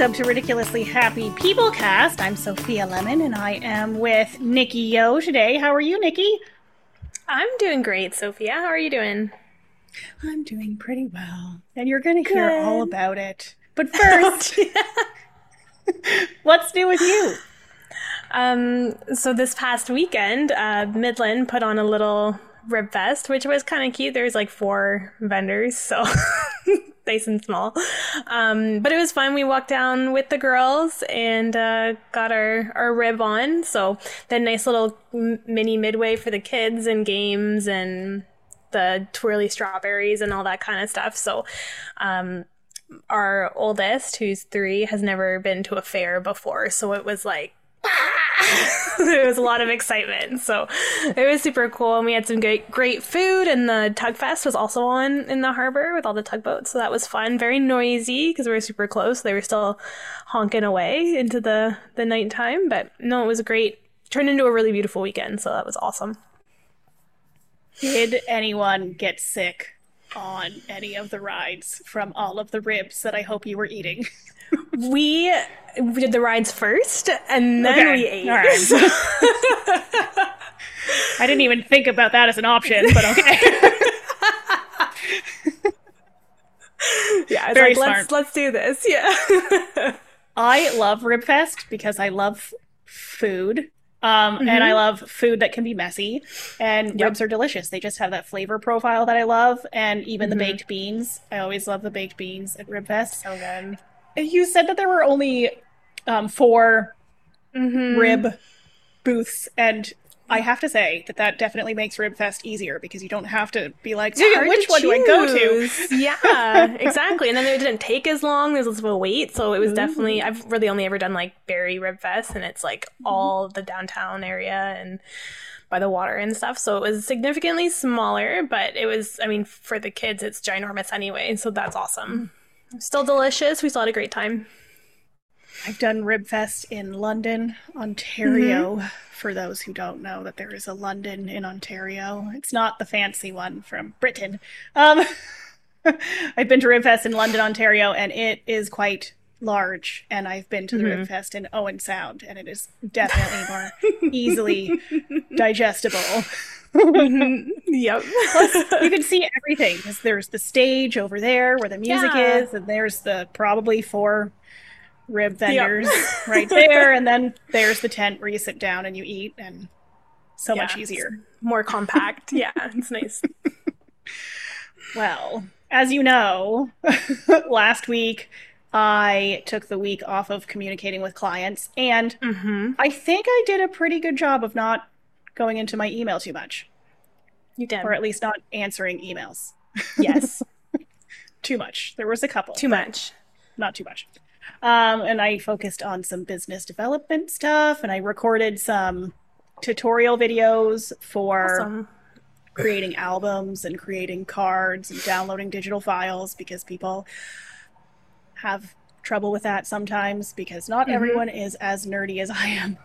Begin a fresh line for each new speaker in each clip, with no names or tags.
welcome to Ridiculously Happy Peoplecast. I'm Sophia Lemon, and I am with Nikki Yeo today. How are you, Nikki?
I'm doing great, Sophia. How are you doing?
I'm doing pretty well, and you're going to hear all about it. But first, what's new with you?
Um, so this past weekend, uh, Midland put on a little rib fest, which was kind of cute. There was like four vendors, so nice and small. Um, but it was fun. We walked down with the girls and uh, got our, our rib on. So then nice little mini midway for the kids and games and the twirly strawberries and all that kind of stuff. So um, our oldest, who's three, has never been to a fair before. So it was like there was a lot of excitement. So it was super cool. And we had some great, great food. And the Tug Fest was also on in the harbor with all the tugboats. So that was fun. Very noisy because we were super close. They were still honking away into the, the nighttime. But no, it was great, turned into a really beautiful weekend. So that was awesome.
Did anyone get sick on any of the rides from all of the ribs that I hope you were eating?
we did the rides first and then okay. we ate.
I didn't even think about that as an option, but okay.
yeah, very like, smart. Let's, let's do this. Yeah.
I love Ribfest because I love food. Um, mm-hmm. and I love food that can be messy and yep. ribs are delicious. They just have that flavor profile that I love. And even mm-hmm. the baked beans. I always love the baked beans at Ribfest.
So good.
You said that there were only um, 4 mm-hmm. rib booths, and I have to say that that definitely makes Ribfest easier because you don't have to be like, which one do I go to?
yeah, exactly. And then it didn't take as long. There's less of a wait, so it was Ooh. definitely. I've really only ever done like Barrie Ribfest, and it's like mm-hmm. all the downtown area and by the water and stuff. So it was significantly smaller, but it was. I mean, for the kids, it's ginormous anyway, so that's awesome. Still delicious. We still had a great time.
I've done Ribfest in London, Ontario. Mm-hmm. For those who don't know, that there is a London in Ontario. It's not the fancy one from Britain. Um, I've been to Ribfest in London, Ontario, and it is quite large. And I've been to the mm-hmm. Ribfest in Owen Sound, and it is definitely more easily digestible
mm-hmm. Yep.
Plus, you can see everything because there's the stage over there where the music yeah. is, and there's the probably four rib vendors yep. right there, and then there's the tent where you sit down and you eat, and so yeah, much easier,
more compact. yeah, it's nice.
well, as you know, last week I took the week off of communicating with clients, and mm-hmm. I think I did a pretty good job of not going into my email too much.
You did.
Or at least not answering emails.
Yes.
too much. There was a couple.
Too much.
Not too much. Um, and I focused on some business development stuff and I recorded some tutorial videos for awesome. creating albums and creating cards and downloading digital files because people have trouble with that sometimes because not mm-hmm. everyone is as nerdy as I am.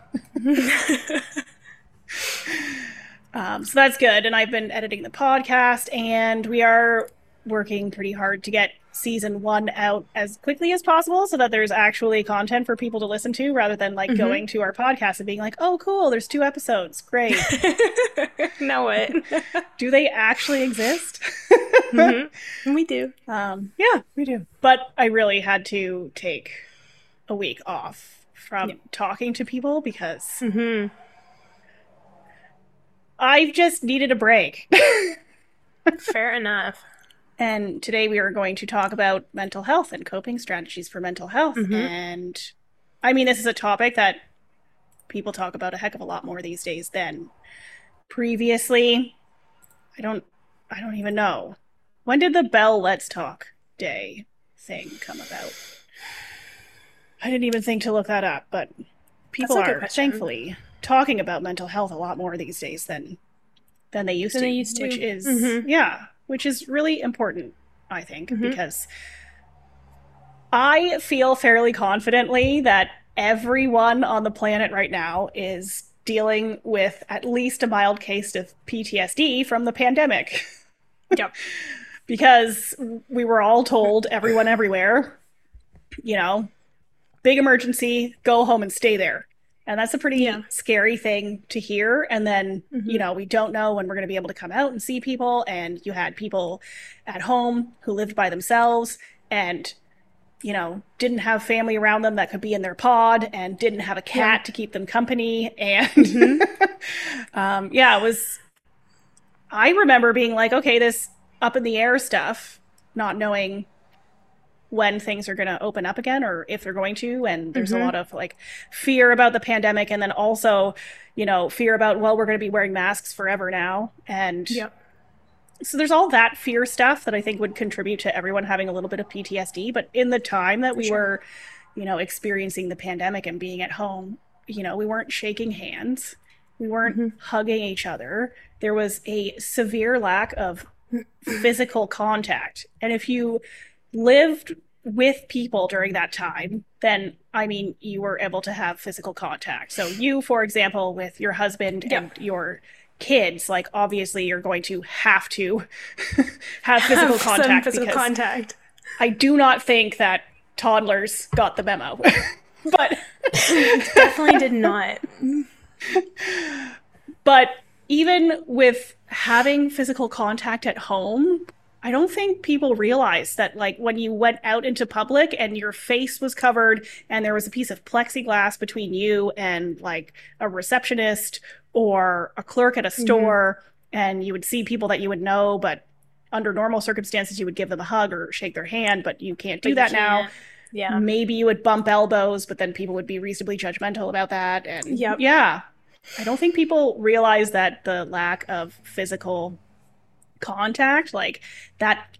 um, so that's good. And I've been editing the podcast, and we are working pretty hard to get season one out as quickly as possible so that there's actually content for people to listen to rather than like mm-hmm. going to our podcast and being like, oh, cool, there's two episodes. Great.
know it.
do they actually exist?
mm-hmm. We do.
Um, yeah, we do. But I really had to take a week off from yeah. talking to people because. Mm-hmm I've just needed a break.
Fair enough.
And today we are going to talk about mental health and coping strategies for mental health. Mm-hmm. And I mean, this is a topic that people talk about a heck of a lot more these days than previously. I don't I don't even know. When did the Bell Let's Talk Day thing come about? I didn't even think to look that up, but people are thankfully talking about mental health a lot more these days than than they used
than
to,
they used to.
which is mm-hmm. yeah, which is really important, I think, mm-hmm. because I feel fairly confidently that everyone on the planet right now is dealing with at least a mild case of PTSD from the pandemic.
Yep.
because we were all told everyone everywhere, you know, big emergency, go home and stay there. And that's a pretty
Yeah.
scary thing to hear. And then,
Mhm.
you know, we don't know when we're going to be able to come out and see people. And you had people at home who lived by themselves and, you know, didn't have family around them that could be in their pod and didn't have a cat to keep them company. And
Mm-hmm.
um, yeah, it was. I remember being like, okay, this up in the air stuff, not knowing when things are going to open up again or if they're going to and there's
Mhm.
a lot of like fear about the pandemic and then also you know fear about well we're going to be wearing masks forever now and
Yep.
so there's all that fear stuff that i think would contribute to everyone having a little bit of ptsd but in the time that
For
we
sure.
were you know experiencing the pandemic and being at home you know we weren't shaking hands we weren't
Mhm.
hugging each other there was a severe lack of physical contact and if you lived with people during that time, then I mean, you were able to have physical contact. So, you, for example, with your husband
Yeah.
and your kids, like obviously you're going to have to have physical
Have some
contact
physical contact.
I do not think that toddlers got the memo. but
Definitely did not.
but even with having physical contact at home, I don't think people realize that like when you went out into public and your face was covered and there was a piece of plexiglass between you and like a receptionist or a clerk at a mm-hmm. store and you would see people that you would know but under normal circumstances you would give them a hug or shake their hand but you can't do
But
that now
can't. Yeah.
maybe you would bump elbows but then people would be reasonably judgmental about that and
Yep.
yeah i don't think people realize that the lack of physical contact like that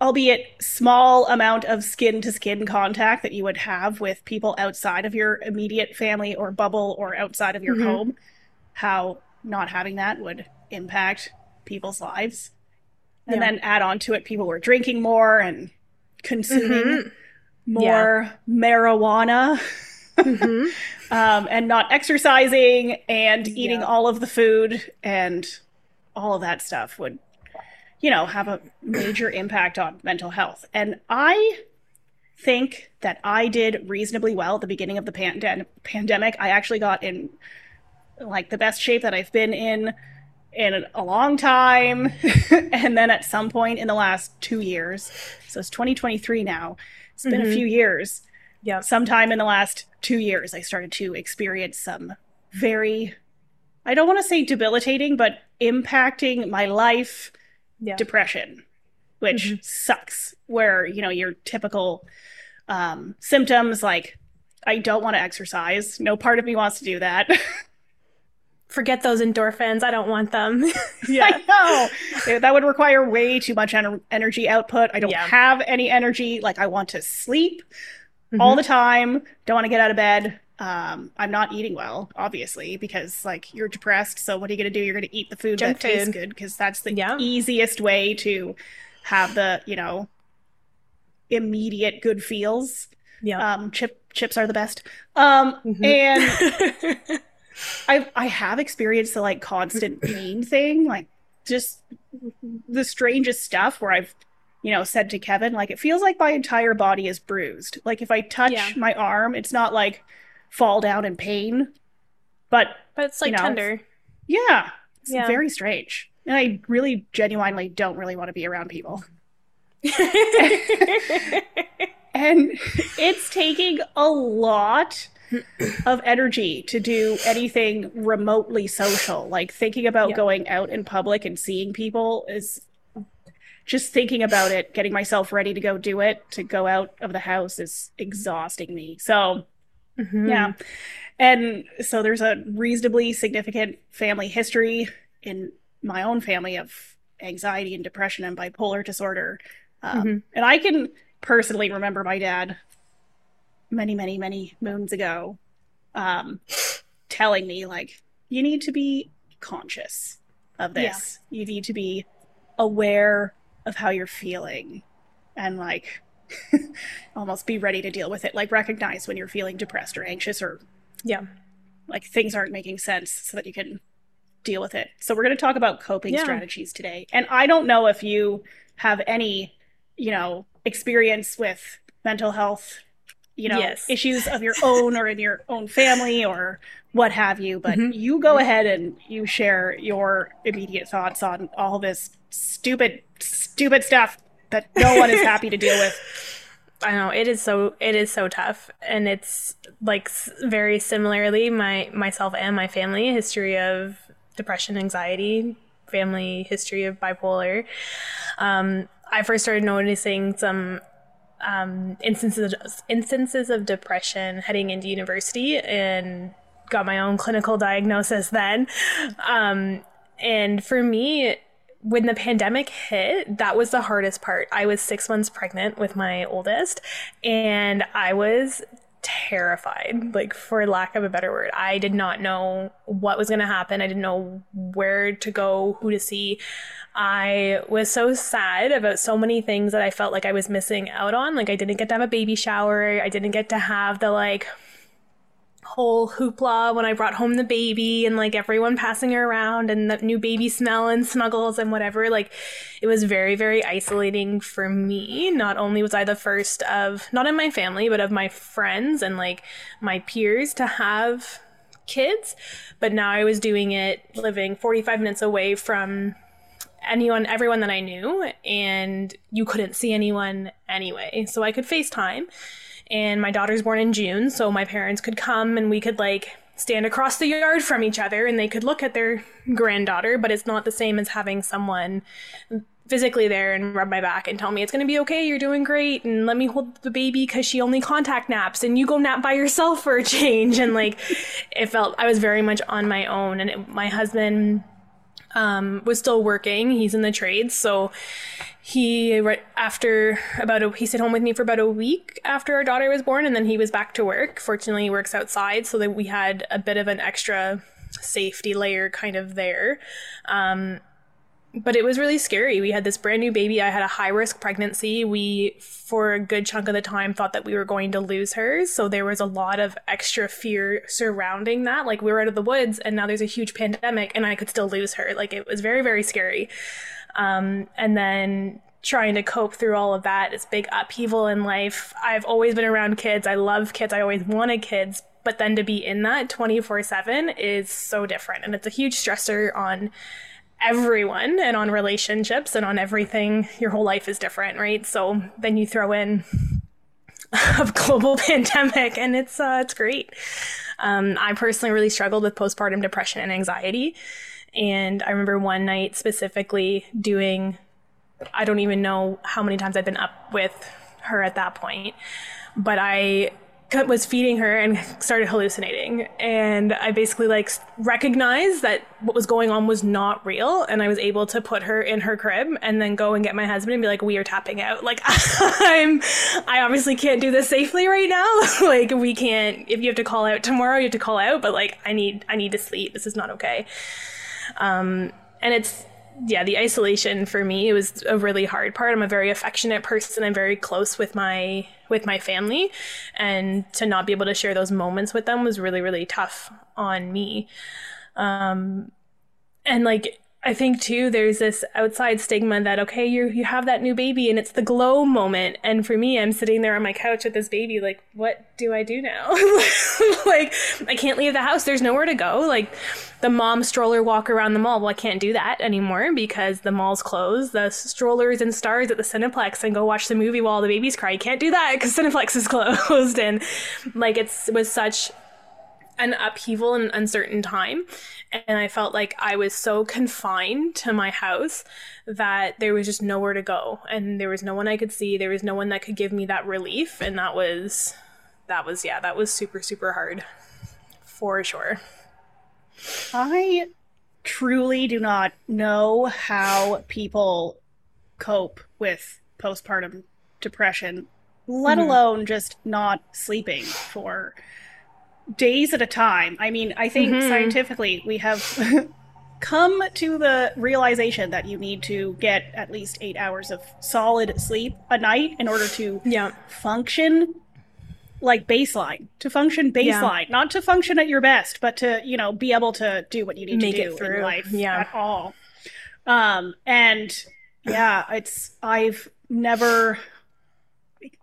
albeit small amount of skin to skin contact that you would have with people outside of your immediate family or bubble or outside of your
Mhm.
home how not having that would impact people's lives and
Yeah.
then add on to it people were drinking more and consuming
Mhm.
more marijuana
Mhm.
um, and not exercising and eating
Yeah.
all of the food and all of that stuff would you know have a major impact on mental health and i think that i did reasonably well at the beginning of the pand- pandemic i actually got in like the best shape that i've been in in a long time and then at some point in the last two years so it's 2023 now it's been a
Mhm.
few years
Yeah.
sometime in the last two years, I started to experience some very, I don't want to say debilitating, but impacting my life
Yeah.
depression, which
Mhm.
sucks. Where, you know, your typical um, symptoms like, I don't want to exercise. No part of me wants to do that.
Forget those endorphins. I don't want them.
I know. That would require way too much ener- energy output. I don't
Yeah.
have any energy. Like, I want to sleep. all the time. Don't want to get out of bed. Um, I'm not eating well, obviously, because like you're depressed. So what are you gonna do? You're gonna eat the food
Junk
that tastes good because that's the
Yeah.
easiest way to have the you know immediate good feels.
yeah.
Um, chip chips are the best. Um,
Mhm.
and I I have experienced the like constant pain thing, like just the strangest stuff where I've you know said to Kevin like it feels like my entire body is bruised. Like if I touch
Yeah.
my arm, it's not like fall down in pain, but
but it's like
you know,
tender.
yeah, it's
Yeah.
very strange. And I really genuinely don't really want to be around people. And it's taking a lot of energy to do anything remotely social. Like thinking about
Yeah.
going out in public and seeing people is just thinking about it, getting myself ready to go do it, to go out of the house is exhausting me. So,
Mhm.
yeah. And so there's a reasonably significant family history in my own family of anxiety and depression and bipolar disorder. Um,
Mhm.
And I can personally remember my dad many, many, many moons ago um, telling me, like, you need to be conscious of
Yeah.
this. You need to be aware of how you're feeling and, like, almost be ready to deal with it. Like, recognize when you're feeling depressed or anxious or
Yeah.
like things aren't making sense so that you can deal with it. So we're going to talk about coping
Yeah.
strategies today. And I don't know if you have any, you know, experience with mental health you know,
Yes.
issues of your own or in your own family or what have you. But
Mhm.
you go ahead and you share your immediate thoughts on all this stupid, stupid stuff that no one is happy to deal with.
I know it is so it is so tough, and it's like very similarly my myself and my family history of depression, anxiety, family history of bipolar. Um, I first started noticing some um, instances instances of depression heading into university, and got my own clinical diagnosis then. Um, and for me, when the pandemic hit, that was the hardest part. I was six months pregnant with my oldest, and I was terrified, like, for lack of a better word. I did not know what was going to happen. I didn't know where to go, who to see. I was so sad about so many things that I felt like I was missing out on. Like, I didn't get to have a baby shower, I didn't get to have the, like, whole hoopla when I brought home the baby and like everyone passing her around and the new baby smell and snuggles and whatever. Like it was very, very isolating for me. Not only was I the first of, not in my family, but of my friends and like my peers to have kids, but now I was doing it living 45 minutes away from anyone, everyone that I knew, and you couldn't see anyone anyway. So I could FaceTime and my daughter's born in June, so my parents could come and we could like stand across the yard from each other and they could look at their granddaughter, but it's not the same as having someone physically there and rub my back and tell me it's going to be okay, you're doing great, and let me hold the baby because she only contact naps and you go nap by yourself for a change. And like, it felt I was very much on my own, and it, my husband um, was still working. He's in the trades, so he right after about a he stayed home with me for about a week after our daughter was born, and then he was back to work. Fortunately, he works outside, so that we had a bit of an extra safety layer kind of there. Um, but it was really scary. We had this brand new baby. I had a high risk pregnancy. We, for a good chunk of the time, thought that we were going to lose her. So there was a lot of extra fear surrounding that. Like we were out of the woods and now there's a huge pandemic and I could still lose her. Like it was very, very scary. Um, and then trying to cope through all of that, this big upheaval in life. I've always been around kids. I love kids. I always wanted kids. But then to be in that 24 7 is so different. And it's a huge stressor on everyone and on relationships and on everything. Your whole life is different, right? So then you throw in a global pandemic and it's uh, it's great. Um, I personally really struggled with postpartum depression and anxiety. And I remember one night specifically doing, I don't even know how many times I've been up with her at that point, but I was feeding her and started hallucinating. And i basically like recognized that what was going on was not real and i was able to put her in her crib and then go and get my husband and be like we are tapping out. Like i'm i obviously can't do this safely right now. Like we can't if you have to call out tomorrow you have to call out but like i need i need to sleep. This is not okay. Um and it's yeah, the isolation for me it was a really hard part. I'm a very affectionate person. I'm very close with my with my family, and to not be able to share those moments with them was really really tough on me. Um, and like I think too, there's this outside stigma that okay, you you have that new baby and it's the glow moment, and for me, I'm sitting there on my couch with this baby, like, what do I do now? like, I can't leave the house. There's nowhere to go. Like, the mom stroller walk around the mall. Well, I can't do that anymore because the mall's closed. The strollers and stars at the Cineplex and go watch the movie while the babies cry. You can't do that because Cineplex is closed, and like it's it was such an upheaval and uncertain time. And I felt like I was so confined to my house that there was just nowhere to go. And there was no one I could see. There was no one that could give me that relief. And that was, that was, yeah, that was super, super hard for sure.
I truly do not know how people cope with postpartum depression, let
Mhm.
alone just not sleeping for days at a time. I mean, I think
Mhm.
scientifically we have come to the realization that you need to get at least eight hours of solid sleep a night in order to
Yeah.
function like baseline to function
Yeah.
baseline not to function at your best but to you know be able to do what you need
Make
to do in life
Yeah.
at all um and yeah it's i've never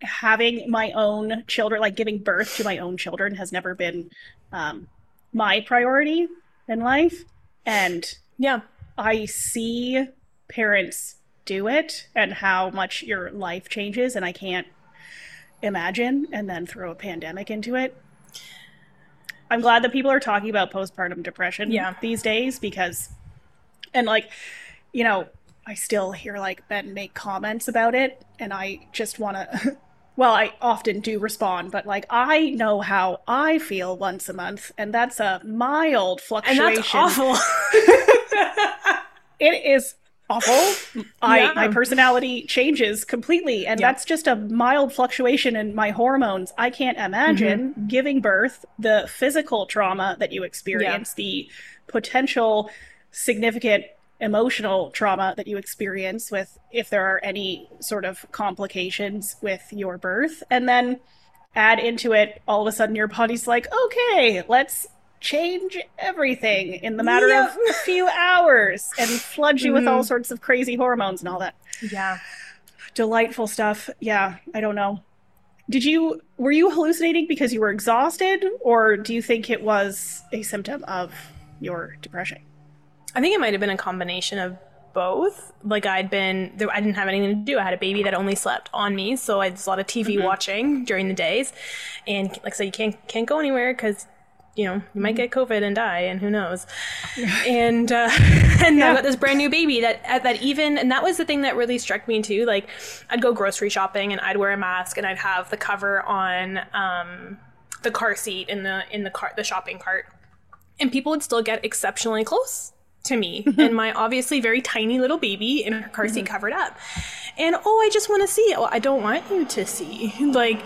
having my own children, like giving birth to my own children, has never been um, my priority in life. And
Yeah.
I see parents do it and how much your life changes, and I can't imagine and then throw a pandemic into it. I'm glad that people are talking about postpartum depression
Yeah.
these days because, and like, you know, I still hear like Ben make comments about it, and I just want to. Well, I often do respond, but like I know how I feel once a month, and that's a mild fluctuation.
And that's awful.
It is awful. I
Yeah.
my personality changes completely, and
Yeah.
that's just a mild fluctuation in my hormones. I can't imagine
Mm-hmm.
giving birth, the physical trauma that you experience, the potential significant emotional trauma that you experience with if there are any sort of complications with your birth, and then add into it all of a sudden your body's like, okay, let's change everything in the matter
Yep.
of a few hours and flood you with all
Mhm.
sorts of crazy hormones and all that
yeah.
delightful stuff. Yeah, I don't know. Did you were you hallucinating because you were exhausted or do you think it was a symptom of your depression?
I think it might have been a combination of both. Like I'd been, there, I didn't have anything to do. I had a baby that only slept on me, so I did a lot of TV watching during the days. And like I said, you can't can't go anywhere because you know you might get COVID and die, and who knows. and uh, and
Yeah.
I got this brand new baby that that even and that was the thing that really struck me too. Like I'd go grocery shopping and I'd wear a mask and I'd have the cover on um, the car seat in the in the car the shopping cart and people would still get exceptionally close to me and my obviously very tiny little baby in her car seat mm-hmm. covered up. And oh, I just want to see Oh, I don't want you to see. Like,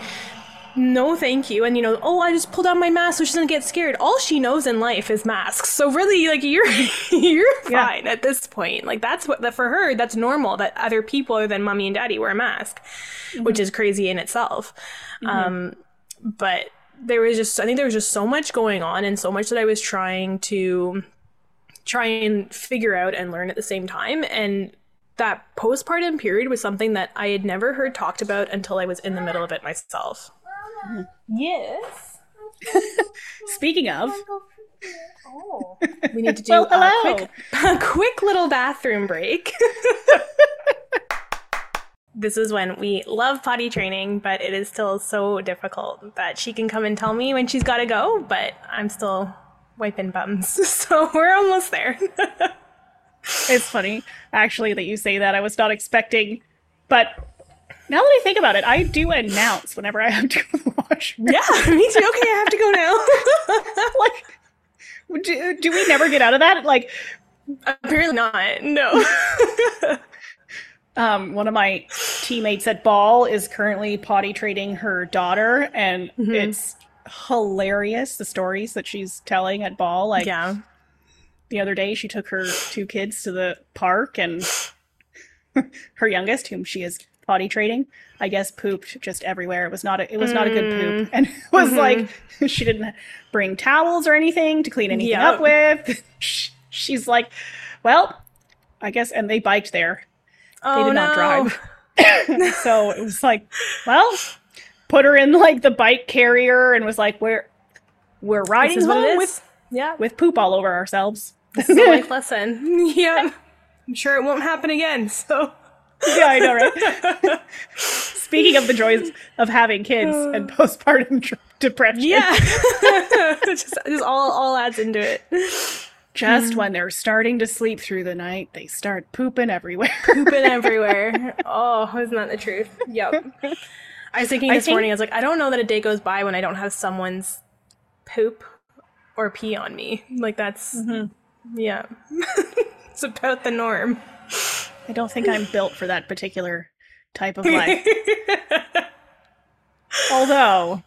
no, thank you. And you know, oh, I just pulled out my mask so she doesn't get scared. All she knows in life is masks. So really, like, you're you're
Yeah.
fine at this point. Like, that's what that for her, that's normal that other people other than mommy and daddy wear a mask, mm-hmm. which is crazy in itself. Mm-hmm. Um, but there was just I think there was just so much going on and so much that I was trying to try and figure out and learn at the same time and that postpartum period was something that I had never heard talked about until I was in the middle of it myself. Yes.
Speaking of,
Oh. We need to do
Well,
a quick a quick little bathroom break. this is when we love potty training, but it is still so difficult that she can come and tell me when she's got to go, but I'm still wiping bums. So we're almost there.
it's funny actually that you say that. I was not expecting, but now that I think about it, I do announce whenever I have to go to the washroom.
yeah, me too. Okay, I have to go now.
like, do, do we never get out of that? Like,
Apparently not. No.
um, one of my teammates at Ball is currently potty training her daughter, and
Mm-hmm.
it's hilarious the stories that she's telling at Ball. Like
yeah.
the other day, she took her two kids to the park, and her youngest, whom she is potty training, I guess pooped just everywhere. It was not a, it was not a good poop,
Mm.
and it was
Mhm.
like she didn't bring towels or anything to clean anything
Yep.
up with. She's like, well, I guess, and they biked there.
Oh,
They did not
no.
drive. so it was like, well, put her in like the bike carrier and was like, we're we're riding
This is what
home with
yeah.
with poop all over ourselves.
This is a life lesson. yeah. I'm sure it won't happen again. So
yeah, I know, right? Speaking of the joys of having kids uh. and postpartum depression,
yeah, just, just all all adds into it.
just hmm. when they're starting to sleep through the night, they start pooping everywhere.
Pooping everywhere. Oh, isn't that the truth? Yep. I was thinking
I
this
think-
morning. I was like, I don't know that a day goes by when I don't have someone's poop or pee on me. Like that's mm-hmm. yeah. it's about the norm.
I don't think I'm built for that particular type of life. Although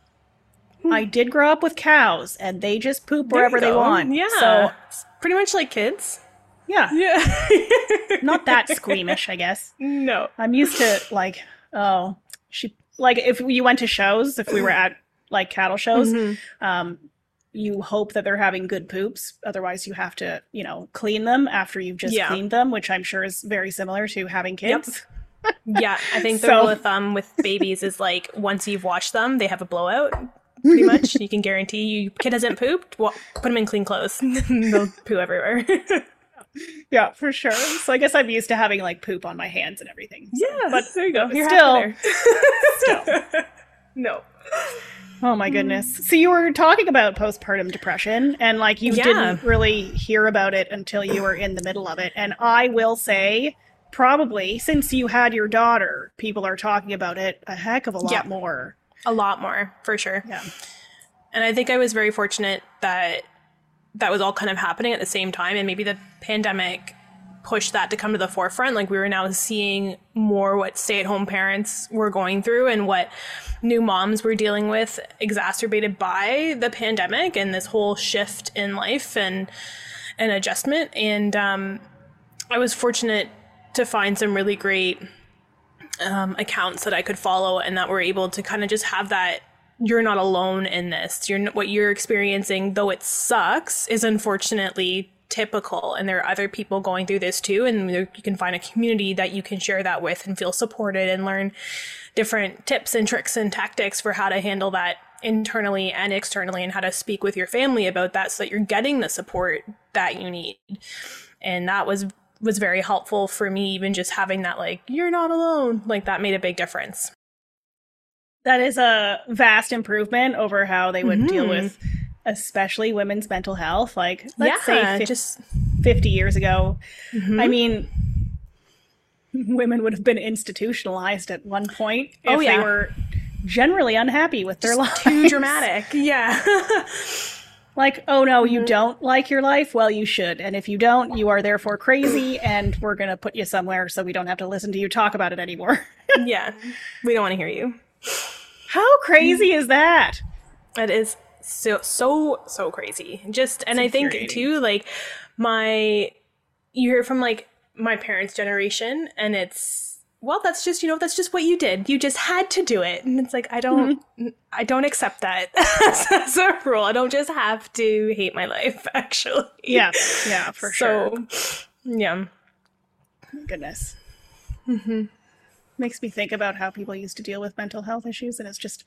hmm. I did grow up with cows and they just poop
There
wherever they want.
Yeah.
So
It's pretty much like kids.
yeah,
Yeah.
not that squeamish, I guess.
no.
I'm used to like, oh, she like if you went to shows, if we were at like cattle shows,
Mhm.
um, you hope that they're having good poops. Otherwise, you have to, you know, clean them after you've just
Yeah.
cleaned them, which I'm sure is very similar to having
Yep.
kids.
yeah, I think the
So-
rule of thumb with babies is like once you've washed them, they have a blowout. Pretty much, you can guarantee you kid hasn't pooped. Well, put them in clean clothes; they'll poo everywhere.
Yeah, for sure. So I guess I'm used to having like poop on my hands and everything. So-
yeah,
but
there you go. You're
still,
there. no.
Oh my goodness. So you were talking about postpartum depression and like you
Yeah.
didn't really hear about it until you were in the middle of it. And I will say probably since you had your daughter, people are talking about it a heck of a lot
Yeah.
more.
A lot more, for sure.
Yeah.
And I think I was very fortunate that that was all kind of happening at the same time. And maybe the pandemic pushed that to come to the forefront. Like we were now seeing more what stay at home parents were going through and what new moms were dealing with, exacerbated by the pandemic and this whole shift in life and an adjustment. And um, I was fortunate to find some really great um, accounts that I could follow and that were able to kind of just have that you're not alone in this. You're what you're experiencing, though it sucks, is unfortunately typical, and there are other people going through this too. And you can find a community that you can share that with and feel supported and learn different tips and tricks and tactics for how to handle that internally and externally, and how to speak with your family about that, so that you're getting the support that you need. And that was was very helpful for me even just having that like you're not alone like that made a big difference
That is a vast improvement over how they would deal
Mhm.
with especially women's mental health. Like let's say
yeah
fif-
just
50 years ago.
Mhm.
I mean, women would have been institutionalized at one point if
Oh, yeah.
they were generally unhappy with their lives.
too dramatic yeah
Like, oh no,
Mm-hmm.
you don't like your life? Well, you should. And if you don't, you are therefore crazy, and we're going to put you somewhere so we don't have to listen to you talk about it anymore.
yeah we don't want to hear you
How crazy is that?
it is so so so crazy. Just and i think too like my you hear from like my parents generation and it's well that's just you know that's just what you did. You just had to do it. And it's like i don't i don't accept that as, a rule. I don't just have to hate my life actually.
Yeah, yeah, for sure.
so yeah.
Goodness.
Mm-hmm.
Makes me think about how people used to deal with mental health issues, and it's just.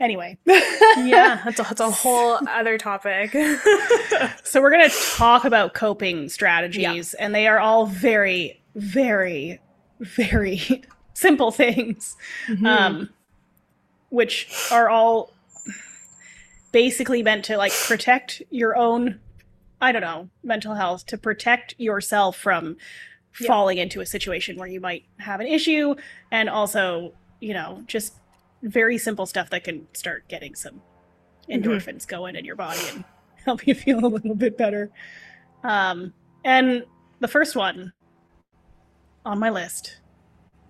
Anyway.
yeah that's a, that's a whole other topic
So we're going to talk about coping strategies, and they are all very, very, very simple things, um, which are all basically meant to like protect your own, I don't know, mental health, to protect yourself from
Yeah.
falling into a situation where you might have an issue, and also, you know, just very simple stuff that can start getting some endorphins going in your body and help you feel a little bit better. Um, and the first one on my list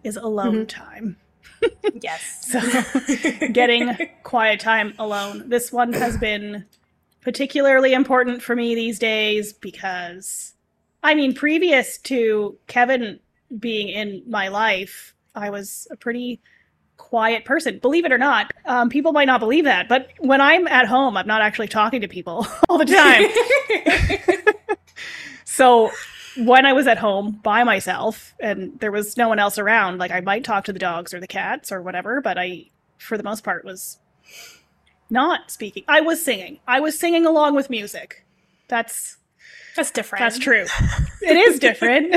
is alone
Mhm.
time.
yes
So, getting quiet time alone. This one has been particularly important for me these days because, I mean, previous to Kevin being in my life, I was a pretty quiet person. Believe it or not, um, people might not believe that, but when I'm at home, I'm not actually talking to people all the time. So when I was at home by myself and there was no one else around, like I might talk to the dogs or the cats or whatever, but I, for the most part, was not speaking. I was singing. I was singing along with music. That's
that's different
that's true. it is different.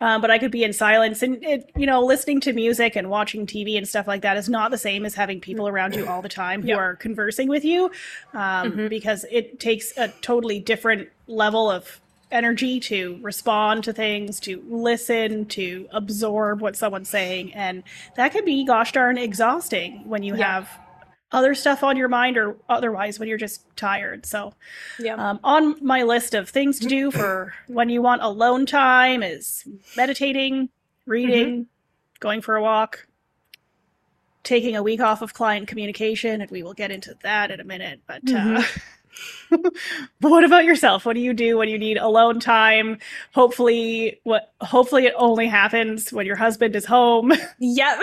um, but I could be in silence and it, you know, listening to music and watching TV and stuff like that is not the same as having people around you all the time who
Yep.
are conversing with you, um,
Mhm.
because it takes a totally different level of energy to respond to things, to listen, to absorb what someone's saying, and that can be gosh darn exhausting when you
Yeah.
have other stuff on your mind or otherwise when you're just tired. So
yeah
um, on my list of things to do for when you want alone time is meditating, reading, going for a walk, taking a week off of client communication, and we will get into that in a minute. But uh, but what about yourself? What do you do when you need alone time? Hopefully, what hopefully it only happens when your husband is home.
Yep.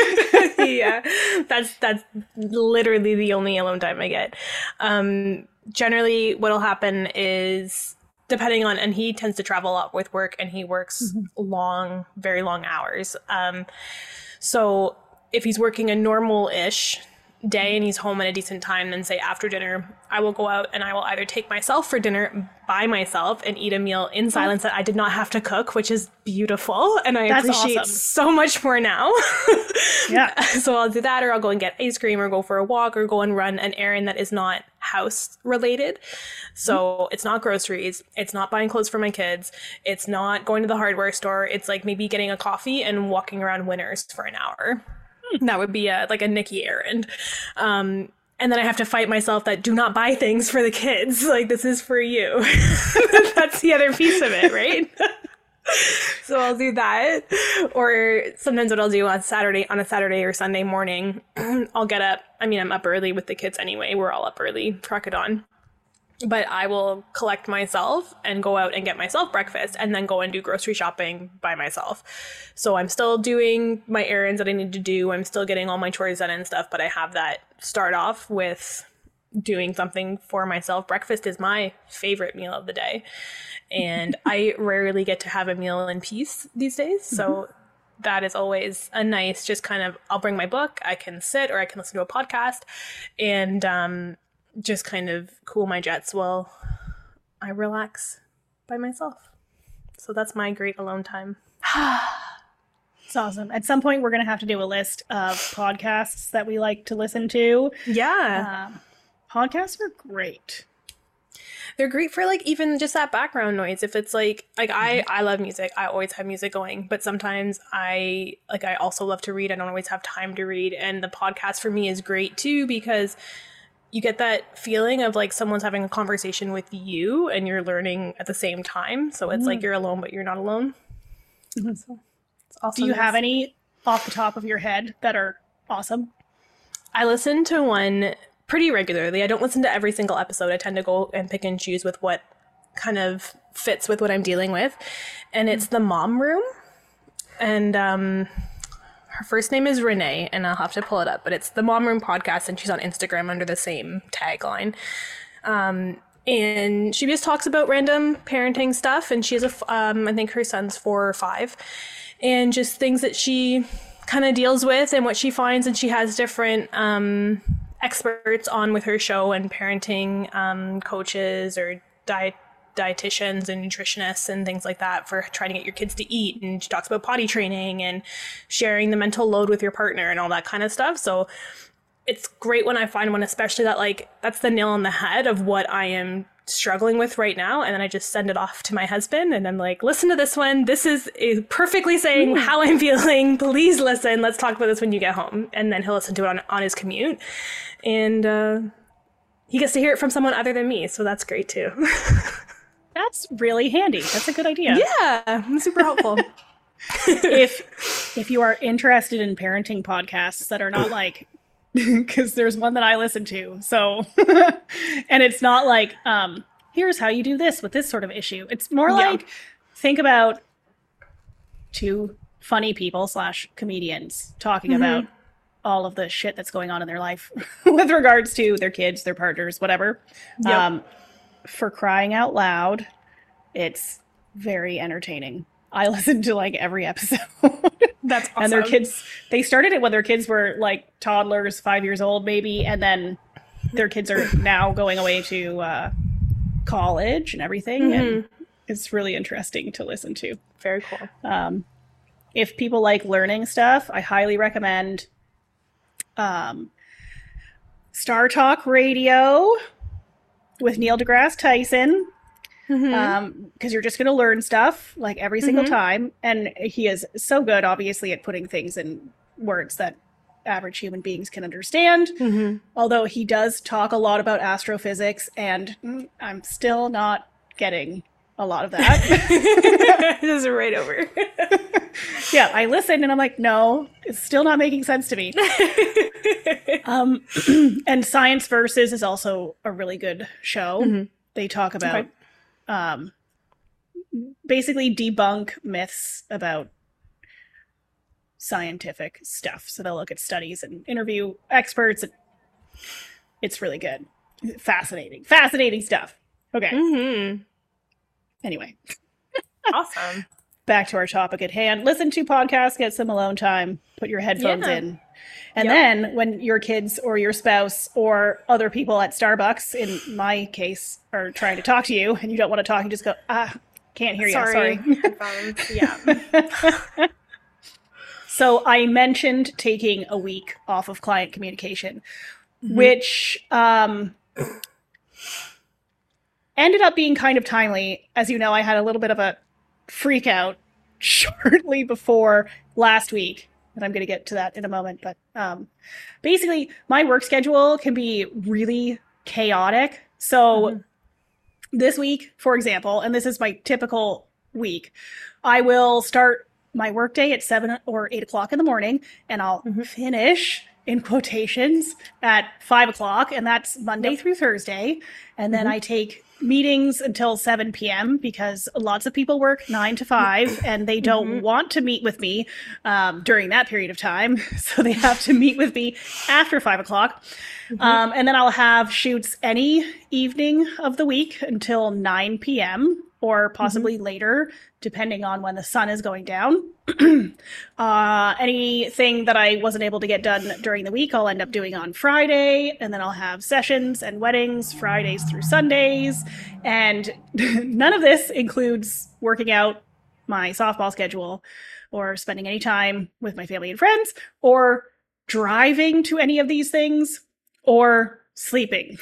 yeah. That's that's literally the only alone time I get. Um generally what'll happen is depending on and he tends to travel a lot with work and he works mm-hmm. long very long hours um, so if he's working a normal-ish day and he's home at a decent time, then say after dinner, I will go out and I will either take myself for dinner by myself and eat a meal in silence that I did not have to cook, which is beautiful. And I That's appreciate awesome. so much more now.
yeah.
So I'll do that or I'll go and get ice cream or go for a walk or go and run an errand that is not house related. So mm-hmm. it's not groceries. It's not buying clothes for my kids. It's not going to the hardware store. It's like maybe getting a coffee and walking around Winners for an hour. That would be a like a Nikki errand. Um, and then I have to fight myself that do not buy things for the kids. Like this is for you. That's the other piece of it, right? so I'll do that. Or sometimes what I'll do on Saturday on a Saturday or Sunday morning, I'll get up. I mean, I'm up early with the kids anyway. We're all up early, crack it on but I will collect myself and go out and get myself breakfast and then go and do grocery shopping by myself. So I'm still doing my errands that I need to do. I'm still getting all my chores done and stuff, but I have that start off with doing something for myself. Breakfast is my favorite meal of the day. And I rarely get to have a meal in peace these days. So mm-hmm. that is always a nice, just kind of, I'll bring my book, I can sit or I can listen to a podcast. And, um, just kind of cool my jets while I relax by myself. So that's my great alone time.
it's awesome. At some point, we're going to have to do a list of podcasts that we like to listen to.
Yeah.
Um, podcasts are great.
They're great for like even just that background noise. If it's like like I mm-hmm. I love music. I always have music going, but sometimes I like I also love to read. I don't always have time to read, and the podcast for me is great too because you get that feeling of like someone's having a conversation with you and you're learning at the same time. So it's mm. like you're alone, but you're not alone.
Mm-hmm. So it's awesome. Do you have any off the top of your head that are awesome?
I listen to one pretty regularly. I don't listen to every single episode. I tend to go and pick and choose with what kind of fits with what I'm dealing with. And it's mm. the mom room. And um her first name is Renee, and I'll have to pull it up, but it's the Mom Room Podcast, and she's on Instagram under the same tagline. Um, and she just talks about random parenting stuff, and she has a, um, I think her son's four or five, and just things that she kind of deals with and what she finds, and she has different um, experts on with her show and parenting um, coaches or diet dietitians and nutritionists and things like that for trying to get your kids to eat. And she talks about potty training and sharing the mental load with your partner and all that kind of stuff. So it's great when I find one, especially that like that's the nail on the head of what I am struggling with right now. And then I just send it off to my husband and I'm like, listen to this one. This is perfectly saying how I'm feeling. Please listen. Let's talk about this when you get home. And then he'll listen to it on, on his commute. And, uh, he gets to hear it from someone other than me. So that's great too.
That's really handy. That's a good idea.
Yeah, super helpful.
if if you are interested in parenting podcasts that are not like because there's one that I listen to. So and it's not like um here's how you do this with this sort of issue. It's more yeah. like think about two funny people slash comedians talking mm-hmm. about all of the shit that's going on in their life with regards to their kids, their partners, whatever. Yep. Um, for crying out loud, it's very entertaining. I listened to like every episode.
That's awesome.
And their kids, they started it when their kids were like toddlers, five years old, maybe. And then their kids are now going away to uh, college and everything. Mm-hmm. And it's really interesting to listen to.
Very cool.
Um, if people like learning stuff, I highly recommend um, StarTalk Radio with Neil deGrasse Tyson because mm-hmm. um, you're just going to learn stuff like every single mm-hmm. time. And he is so good, obviously, at putting things in words that average human beings can understand. Mm-hmm. Although he does talk a lot about astrophysics, and mm, I'm still not getting a lot of that.
this is right over.
yeah, I listen and I'm like, no, it's still not making sense to me. um, and Science Versus is also a really good show. Mm-hmm. They talk about okay. um, basically debunk myths about scientific stuff. So they'll look at studies and interview experts. And it's really good. Fascinating. Fascinating stuff. Okay.
Mm-hmm.
Anyway,
Awesome.
Back to our topic at hand. Listen to podcasts, get some alone time, put your headphones
Yeah.
in. And
Yep.
then when your kids or your spouse or other people at Starbucks, in my case, are trying to talk to you and you don't want to talk, you just go, ah, can't hear you. Sorry.
Yeah.
So I mentioned taking a week off of client communication,
Mm-hmm.
which um, ended up being kind of timely. As you know, I had a little bit of a freak out shortly before last week. And I'm going to get to that in a moment. But um, basically, my work schedule can be really chaotic. So
Mhm.
this week, for example, and this is my typical week, I will start my workday at seven or eight o'clock in the morning, and I'll
Mhm.
finish in quotations at five o'clock, and that's Monday
Yep.
through Thursday. And then
Mhm.
I take meetings until 7 p.m. because lots of people work nine to five and they don't
Mhm.
want to meet with me um, during that period of time. So they have to meet with me after five o'clock.
Mhm.
Um, and then I'll have shoots any evening of the week until 9 p.m. or possibly later, depending on when the sun is going down. uh, anything that I wasn't able to get done during the week, I'll end up doing on Friday. And then I'll have sessions and weddings Fridays through Sundays. And none of this includes working out my softball schedule or spending any time with my family and friends or driving to any of these things or sleeping.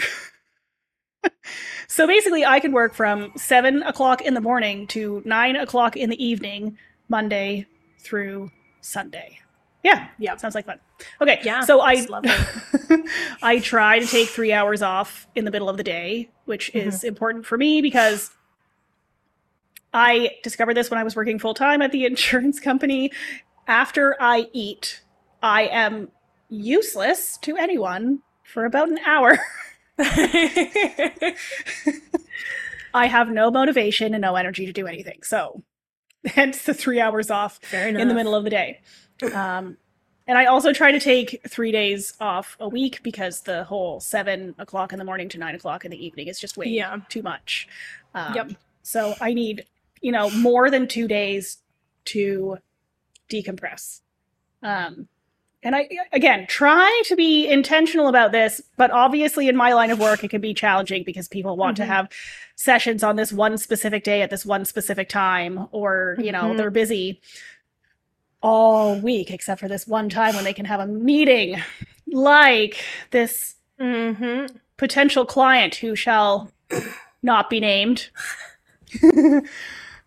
so basically, I can work from seven o'clock in the morning to nine o'clock in the evening, Monday through Sunday. Yeah,
yeah,
sounds like fun. Okay,
Yeah,
So I. I try to take three hours off in the middle of the day, which mm-hmm. is important for me because I discovered this when I was working full time at the insurance company. After I eat, I am useless to anyone for about an hour. I have no motivation and no energy to do anything. So, hence the three hours off in the middle of the day. Um, and I also try to take three days off a week because the whole seven o'clock in the morning to nine o'clock in the evening is just way
Yeah.
too much. Um,
Yep.
So I need, you know, more than two days to decompress. Um, and I, again, try to be intentional about this, but obviously in my line of work, it can be challenging because people want
Mhm.
to have sessions on this one specific day at this one specific time, or, you know,
Mhm.
they're busy all week except for this one time when they can have a meeting like this
Mm-hmm.
potential client who shall not be named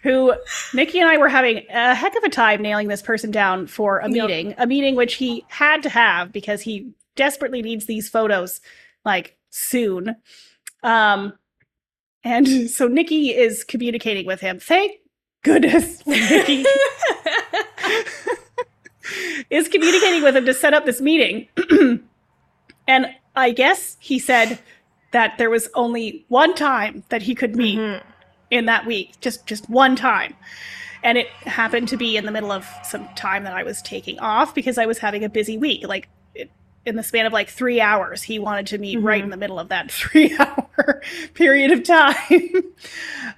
who Nikki and I were having a heck of a time nailing this person down for a
Yep.
meeting, a meeting which he had to have because he desperately needs these photos like soon. Um and so Nikki is communicating with him. Thank goodness Nikki is communicating with him to set up this meeting. and I guess he said that there was only one time that he could meet
Mhm.
In that week, just just one time. And it happened to be in the middle of some time that I was taking off because I was having a busy week. Like it, in the span of like three hours, he wanted to meet right
Mhm.
in the middle of that three hour period of time,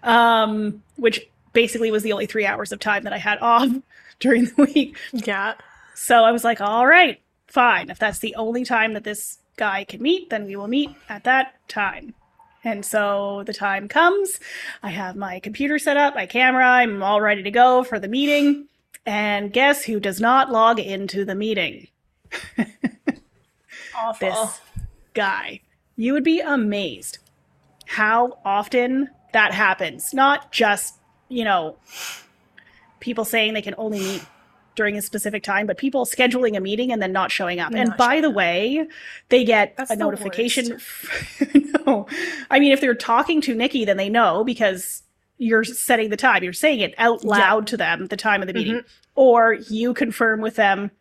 um, which basically was the only three hours of time that I had off during the week.
Yeah.
So I was like, all right, fine. If that's the only time that this guy can meet, then we will meet at that time. And so the time comes. I have my computer set up, my camera, I'm all ready to go for the meeting. And guess who does not log into the meeting?
Awful.
This guy. You would be amazed how often that happens. Not just, you know, people saying they can only meet during a specific time, but people scheduling a meeting and then not showing up. and by the
up.
way, they get
That's
a
the
notification. no. I mean, if they're talking to Nikki, then they know because you're setting the time. You're saying it out
Yeah.
loud to them, the time of the meeting.
Mhm.
Or you confirm with them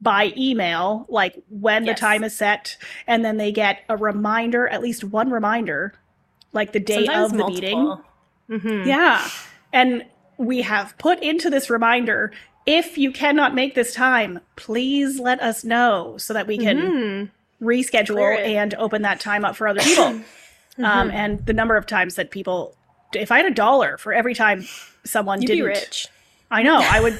by email, like when
Yes.
the time is set. And then they get a reminder, at least one reminder, like the day
Sometimes
of the meeting.
multiple. Mhm.
Yeah. And we have put into this reminder if you cannot make this time, please let us know so that we can
Mhm.
reschedule and open that time up for other people. Um,
Mhm.
and the number of times that people if I had a dollar for every time someone
You'd
didn't,
rich.
I know I would.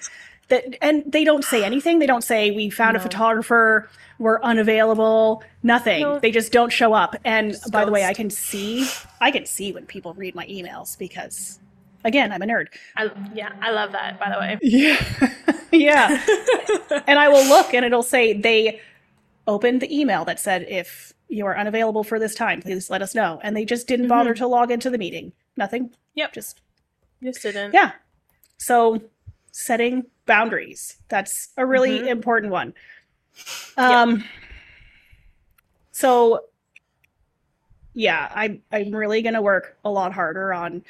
that and they don't say anything. They don't say we found a photographer. We're unavailable. Nothing.
No.
They just don't show up. And
Just
by the way, I can see. I can see when people read my emails because, again, I'm a nerd.
I, yeah, I love that. By the way.
Yeah. yeah. and I will look and it'll say they opened the email that said if you are unavailable for this time, please let us know. And they just didn't bother to log into the meeting. Nothing.
Yep.
Just
Just didn't.
yeah. So setting boundaries. That's a really
Mhm.
important one. Um so yeah, I I'm really gonna work a lot harder on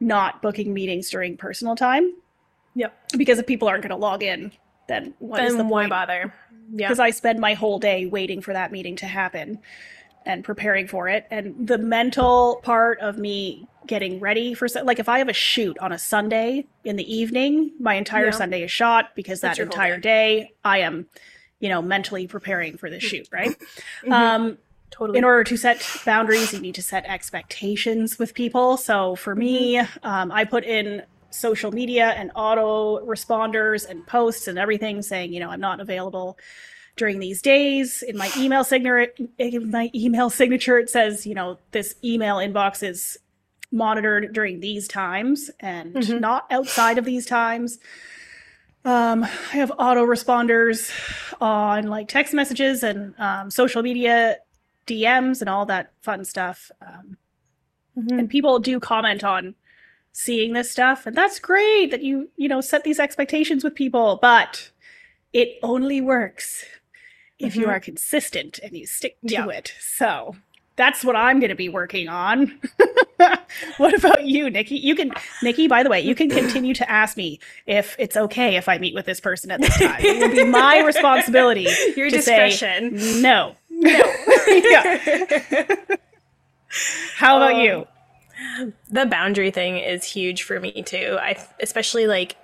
not booking meetings during personal time.
Yep.
Because if people aren't gonna log in, then what is
Then
the
why
point?
bother? Yeah.
because I spend my whole day waiting for that meeting to happen and preparing for it. And the mental part of me getting ready for like if I have a shoot on a Sunday in the evening, my entire
Yeah.
Sunday is shot because
That's
that entire day I am, you know, mentally preparing for the shoot, right?
Mhm.
Um,
totally.
in order to set boundaries, you need to set expectations with people. So for me, um, I put in social media and auto responders and posts and everything saying, you know, I'm not available during these days. In my email signature, in my email signature, it says, you know, this email inbox is monitored during these times and
Mhm.
not outside of these times. Um, I have auto responders on like text messages and um, social media DMs and all that fun stuff. Um,
Mhm.
and people do comment on seeing this stuff, and that's great that you you know set these expectations with people, but it only works if you
Mhm.
are consistent and you stick to
Yeah.
it. So that's what I'm going to be working on. what about you, Nikki? You can, Nikki. By the way, you can continue to ask me if it's okay if I meet with this person at this time. It will be my responsibility
Your
to say,
discretion.
no.
No.
yeah. How about
Um,
you?
the boundary thing is huge for me too. I especially like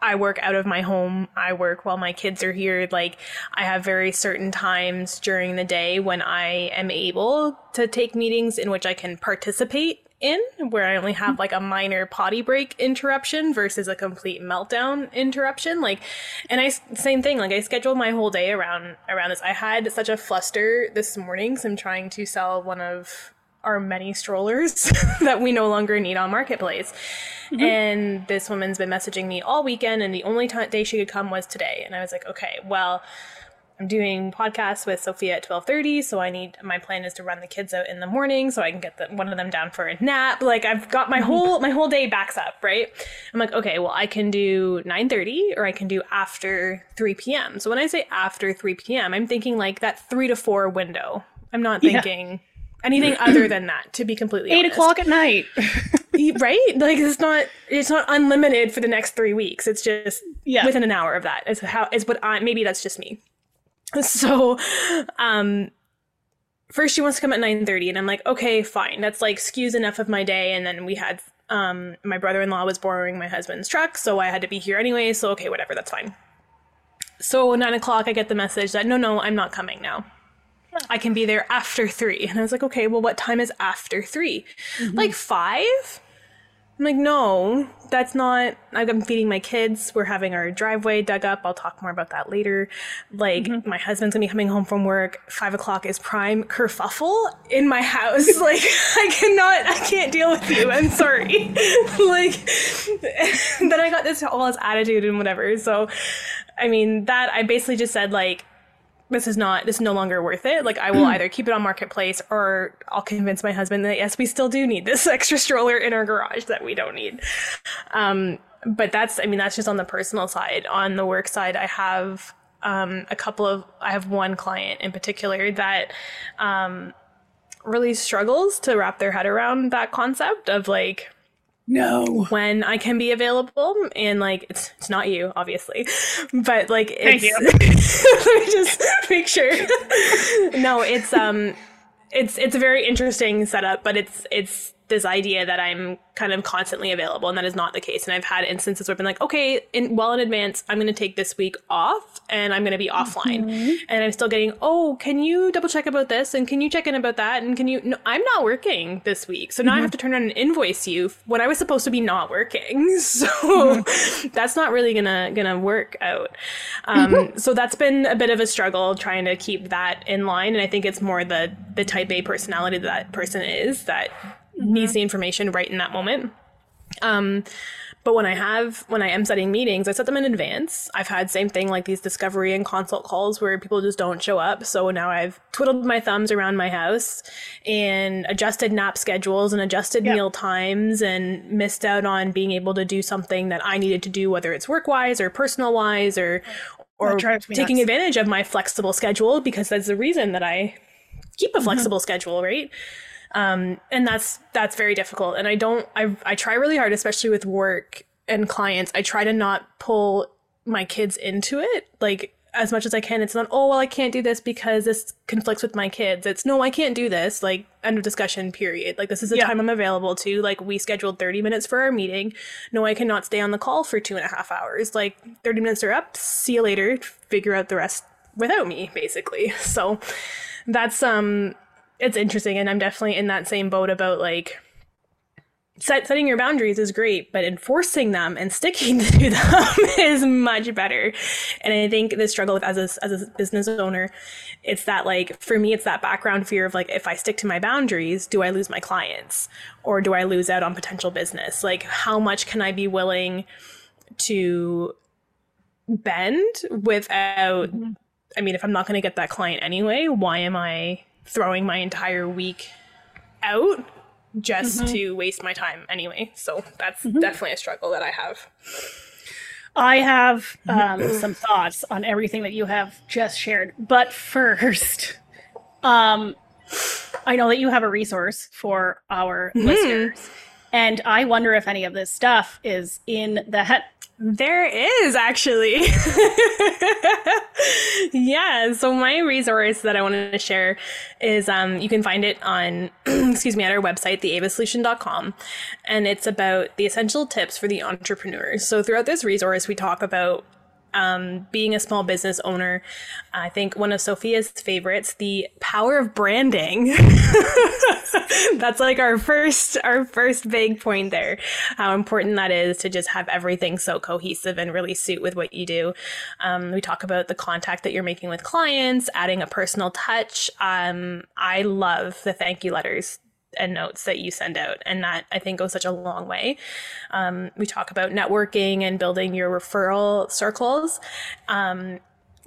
I work out of my home. I work while my kids are here. Like I have very certain times during the day when I am able to take meetings in which I can participate in where I only have like a minor potty break interruption versus a complete meltdown interruption. Like and I same thing, like I scheduled my whole day around around this. I had such a fluster this morning so I'm trying to sell one of our many strollers that we no longer need on marketplace mm-hmm. and this woman's been messaging me all weekend and the only time day she could come was today and i was like okay well i'm doing podcasts with sophia at 12.30 so i need my plan is to run the kids out in the morning so i can get the, one of them down for a nap like i've got my mm-hmm. whole my whole day backs up right i'm like okay well i can do 9.30 or i can do after 3 p.m so when i say after 3 p.m i'm thinking like that 3 to 4 window i'm not
Yeah.
thinking anything other than that to be completely
Eight
honest.
o'clock at night.
right like it's not it's not unlimited for the next three weeks it's just
Yeah.
within an hour of that is how is what i maybe that's just me so um first she wants to come at 9.30 and i'm like okay fine. That's like skews enough of my day. And then we had um my brother-in-law was borrowing my husband's truck so i had to be here anyway. So okay whatever that's fine. So nine o'clock i get the message that no no i'm not coming now. I can be there after three. And I was like, okay, well, what time is after 3 Like five? I'm like, no, that's not. I'm feeding my kids. We're having our driveway dug up. I'll talk more about that later. Like, mm-hmm. my husband's gonna be coming home from work. Five o'clock is prime kerfuffle in my house. like, I cannot, I can't deal with you. I'm sorry. like, then I got this all this attitude and whatever. So, I mean, that I basically just said like, this is not this is no longer worth it. Like i will either keep it on marketplace or i'll convince my husband that yes we still do need this extra stroller in our garage that we don't need. Um but that's i mean that's just on the personal side. On the work side i have um a couple of i have one client in particular that um really struggles to wrap their head around that concept of like
No.
when I can be available and like it's it's not you obviously but like
Thank
it's
you.
let me just make sure no it's um it's it's a very interesting setup but it's it's this idea that I'm kind of constantly available, and that is not the case. And I've had instances where I've been like, okay, in well in advance, I'm going to take this week off, and I'm going to be offline, mm-hmm. and I'm still getting, oh, can you double check about this, and can you check in about that, and can you? No, I'm not working this week, so now mm-hmm. I have to turn on an invoice you when I was supposed to be not working. So mm-hmm. that's not really gonna gonna work out. Um, so that's been a bit of a struggle trying to keep that in line, and I think it's more the the type A personality that, that person is that mm-hmm. needs the information right in that moment. Um, but when I have, when I am setting meetings, I set them in advance. I've had same thing like these discovery and consult calls where people just don't show up. So now I've twiddled my thumbs around my house and adjusted nap schedules and adjusted yep. meal times and missed out on being able to do something that I needed to do, whether it's work wise or personal wise or, or taking nuts. advantage of my flexible schedule because that's the reason that I keep a mm-hmm. flexible mm-hmm. schedule, right? Um, and that's that's very difficult. And i don't I, I try really hard especially with work and clients i try to not pull my kids into it like as much as i can. It's not oh well i can't do this because this conflicts with my kids. It's no i can't do this like end of discussion period. Like this is the yeah. time i'm available to. Like we scheduled 30 minutes for our meeting. No i cannot stay on the call for two and a half hours. Like 30 minutes are up. See you later. Figure out the rest without me basically. So that's um it's interesting and i'm definitely in that same boat about like set, setting your boundaries is great but enforcing them and sticking to them is much better. And i think the struggle with as a, as a business owner it's that like for me it's that background fear of like if i stick to my boundaries do i lose my clients? Or do i lose out on potential business? Like how much can i be willing to bend without mm-hmm. i mean if i'm not going to get that client anyway why am i throwing my entire week out just mm-hmm. to waste my time anyway. So that's mm-hmm. definitely a struggle that I have.
I have um, some thoughts on everything that you have just shared. But first, um, I know that you have a resource for our mm-hmm. listeners. And I wonder if any of this stuff is in that
there is actually. yeah. So my resource that I wanted to share is um, you can find it on, excuse me, at our website, theavasolution.com. And it's about the essential tips for the entrepreneurs. So throughout this resource, we talk about um, being a small business owner, I think one of Sophia's favorites, the power of branding. That's like our first, our first big point there. How important that is to just have everything so cohesive and really suit with what you do. Um, we talk about the contact that you're making with clients, adding a personal touch. Um, I love the thank you letters and notes that you send out. And that I think goes such a long way. Um, we talk about networking and building your referral circles. Um,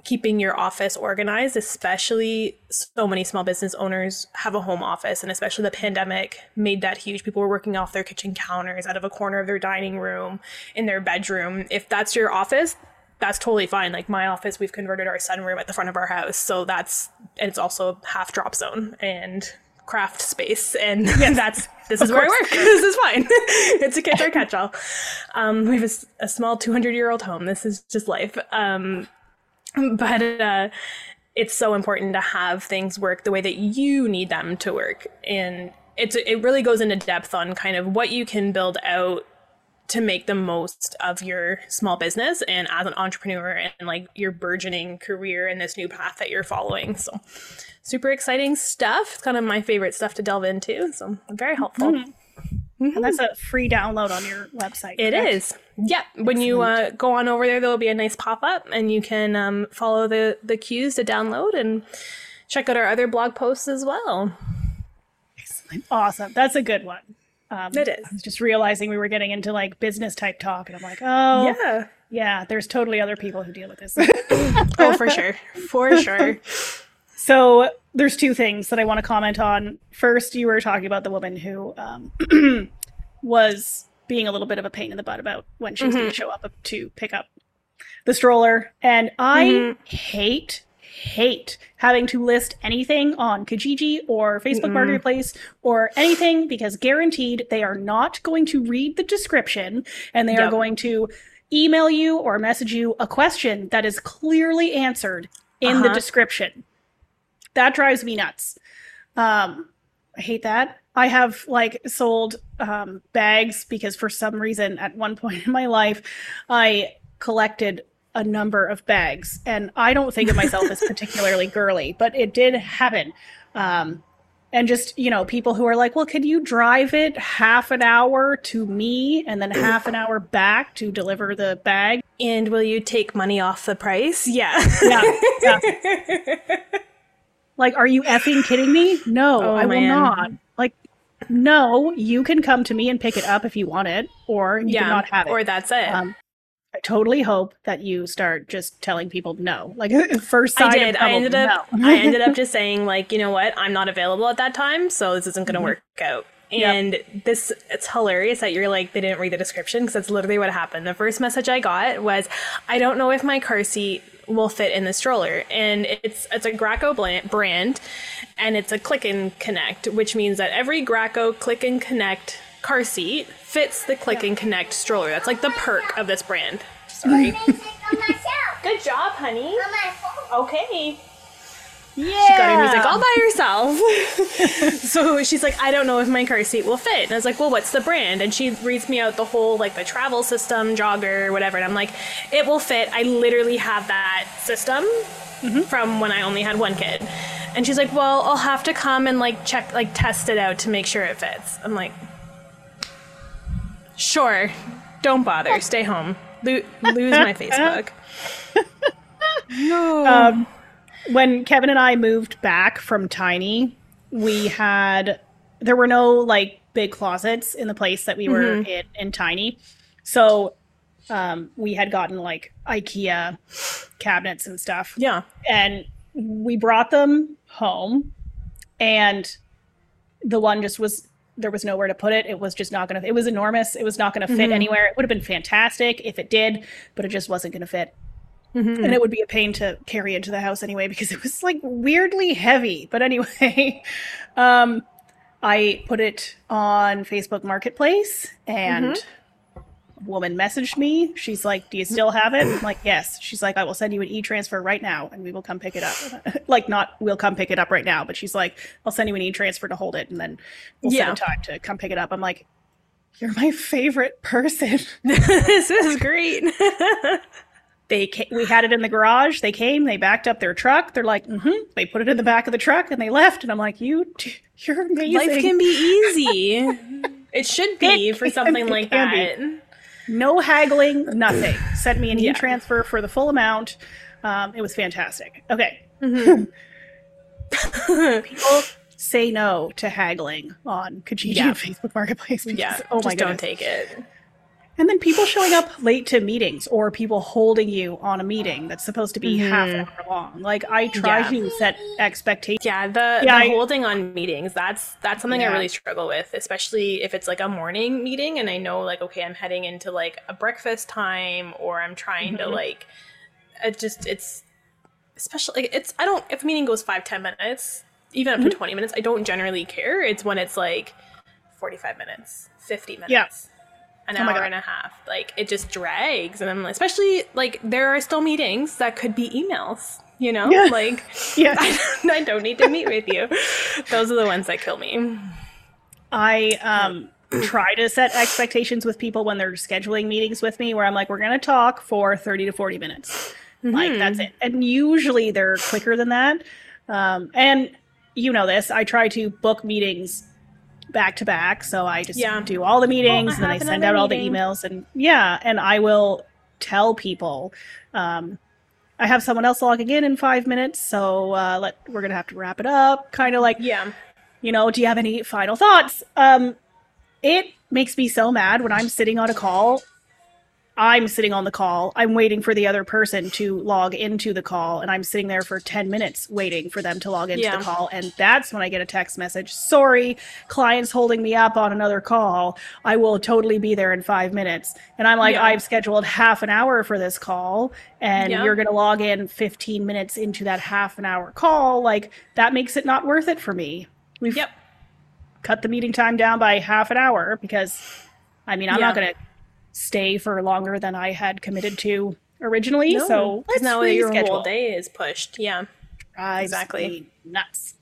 keeping your office organized, especially so many small business owners have a home office, and especially the pandemic made that huge. People were working off their kitchen counters, out of a corner of their dining room, in their bedroom. If that's your office, that's totally fine. Like my office, we've converted our sunroom at the front of our house, so that's and it's also half drop zone, and craft space, and yes. that's this is where I work. this is fine. it's a catch or catch all. Um, we have a, a small 200 year old home. This is just life. Um, but uh, it's so important to have things work the way that you need them to work, and it's it really goes into depth on kind of what you can build out to make the most of your small business and as an entrepreneur and like your burgeoning career and this new path that you're following. So super exciting stuff. It's kind of my favorite stuff to delve into. So very helpful. Mm-hmm.
Mm-hmm. And that's a free download on your website.
It correct? is. Yeah. Excellent. When you uh, go on over there, there will be a nice pop up and you can um, follow the, the cues to download and check out our other blog posts as well.
Excellent. Awesome. That's a good one.
Um, it is.
I was just realizing we were getting into like business type talk, and I'm like, oh,
yeah,
yeah. There's totally other people who deal with this.
oh, for sure, for sure.
So there's two things that I want to comment on. First, you were talking about the woman who um, was being a little bit of a pain in the butt about when she was mm-hmm. going to show up to pick up the stroller, and I mm-hmm. hate hate having to list anything on Kijiji or Facebook mm Marketplace or anything because guaranteed they are not going to read the description and they yep. are going to email you or message you a question that is clearly answered in uh-huh. the description that drives me nuts. Um, I hate that. I have like sold um, bags because for some reason at one point in my life, I collected a number of bags, and I don't think of myself as particularly girly, but it did happen. Um, and just you know people who are like well could you drive it half an hour to me and then half an hour back to deliver the bag
And will you take money off the price? Yeah.
yeah, yeah. like are you effing kidding me no
Oh,
i will
man.
not like no you can come to me and pick it up if you want it or you
yeah.
can not have it
Or that's it.
um, totally hope that you start just telling people no. Like first
I did. I ended up.
no.
I ended up just saying like, you know what? I'm not available at that time, so this isn't going to work out.
Mm-hmm. Yep.
And this, it's hilarious that you're like, they didn't read the description because that's literally what happened. The first message I got was, I don't know if my car seat will fit in the stroller, and it's it's a Graco brand, and it's a click and connect, which means that every Graco click and connect car seat fits the click and connect stroller. That's like the perk of this brand. Sorry. Good job, honey. Okay.
yeah.
She got her music all by herself. so she's like, I don't know if my car seat will fit. And I was like, well, what's the brand? And she reads me out the whole, like, the travel system, jogger, whatever. And I'm like, it will fit. I literally have that system mm-hmm. from when I only had one kid. And she's like, well, I'll have to come and, like, check, like, test it out to make sure it fits. I'm like, sure. Don't bother. Stay home. Lo- lose my Facebook. no.
Um, when Kevin and I moved back from Tiny, we had there were no like big closets in the place that we were in in Tiny, so um, we had gotten like IKEA cabinets and stuff.
yeah.
and we brought them home and the one just was there was nowhere to put it. It was just not going to it was enormous. It was not going to fit mm-hmm. anywhere. It would have been fantastic if it did but it just wasn't going to fit mm-hmm. and it would be a pain to carry into the house anyway because it was like weirdly heavy. But anyway um i put it on facebook marketplace and a woman messaged me. She's like, "Do you still have it?" I'm like, "Yes." She's like, "I will send you an e-transfer right now, and we will come pick it up." like, not we'll come pick it up right now, but she's like, "I'll send you an e-transfer to hold it, and then we'll
Yeah.
set a time to come pick it up." I'm like, "You're my favorite person."
this is great.
they ca- we had it in the garage. They came. They backed up their truck. They're like, mm-hmm. They put it in the back of the truck, and they left. And I'm like, "You, t- you're amazing."
Life can be easy. It should be
It
for something like that.
be. No haggling, nothing. Sent me an
Yeah.
e-transfer for the full amount. Um, it was fantastic. Okay.
Mm-hmm.
People say no to haggling on Kijiji
Yeah.
and Facebook Marketplace. Because,
Yeah.
oh my
just don't take it.
And then people showing up late to meetings or people holding you on a meeting that's supposed to be half an hour long. Like I try
Mm-hmm. Yeah.
to set expectations.
Yeah, the,
Yeah,
the
I-
holding on meetings, that's that's something I really struggle with, especially if it's like a morning meeting and I know like okay, I'm heading into like a breakfast time or I'm trying to
Mhm.
like it just it's especially like it's I don't if a meeting goes five, ten minutes, even up to
Mm-hmm.
twenty minutes, I don't generally care. It's when it's like forty five minutes, fifty minutes.
Yeah.
An
Oh
hour
God.
and a half. Like it just drags. And I'm like, especially like there are still meetings that could be emails, you know?
Yeah.
Like
Yeah.
I don't need to meet with you. Those are the ones that kill me.
I um try to set expectations with people when they're scheduling meetings with me where I'm like, we're gonna talk for 30 to 40 minutes. Like
Mm-hmm.
that's it. And usually they're quicker than that. Um and you know this, I try to book meetings back to back. So I just
Yeah.
do all the meetings
I
and then I send
another
out all the emails and yeah, and I will tell people um I have someone else logging in in five minutes, so uh, let we're gonna have to wrap it up. Kind of like
Yeah.
you know, do you have any final thoughts? Um, it makes me so mad when I'm sitting on a call. I'm sitting on the call. I'm waiting for the other person to log into the call, and I'm sitting there for 10 minutes waiting for them to log into
Yeah.
the call. And that's when I get a text message Sorry, client's holding me up on another call. I will totally be there in five minutes. And I'm like,
Yeah.
I've scheduled half an hour for this call, and
Yeah.
you're going to log in 15 minutes into that half an hour call. Like, that makes it not worth it for me. We've
Yep.
cut the meeting time down by half an hour because I mean I'm not going to stay for longer than I had committed to originally.
No,
so let's
now your
reschedule.
whole day is pushed. Yeah. Exactly.
nuts.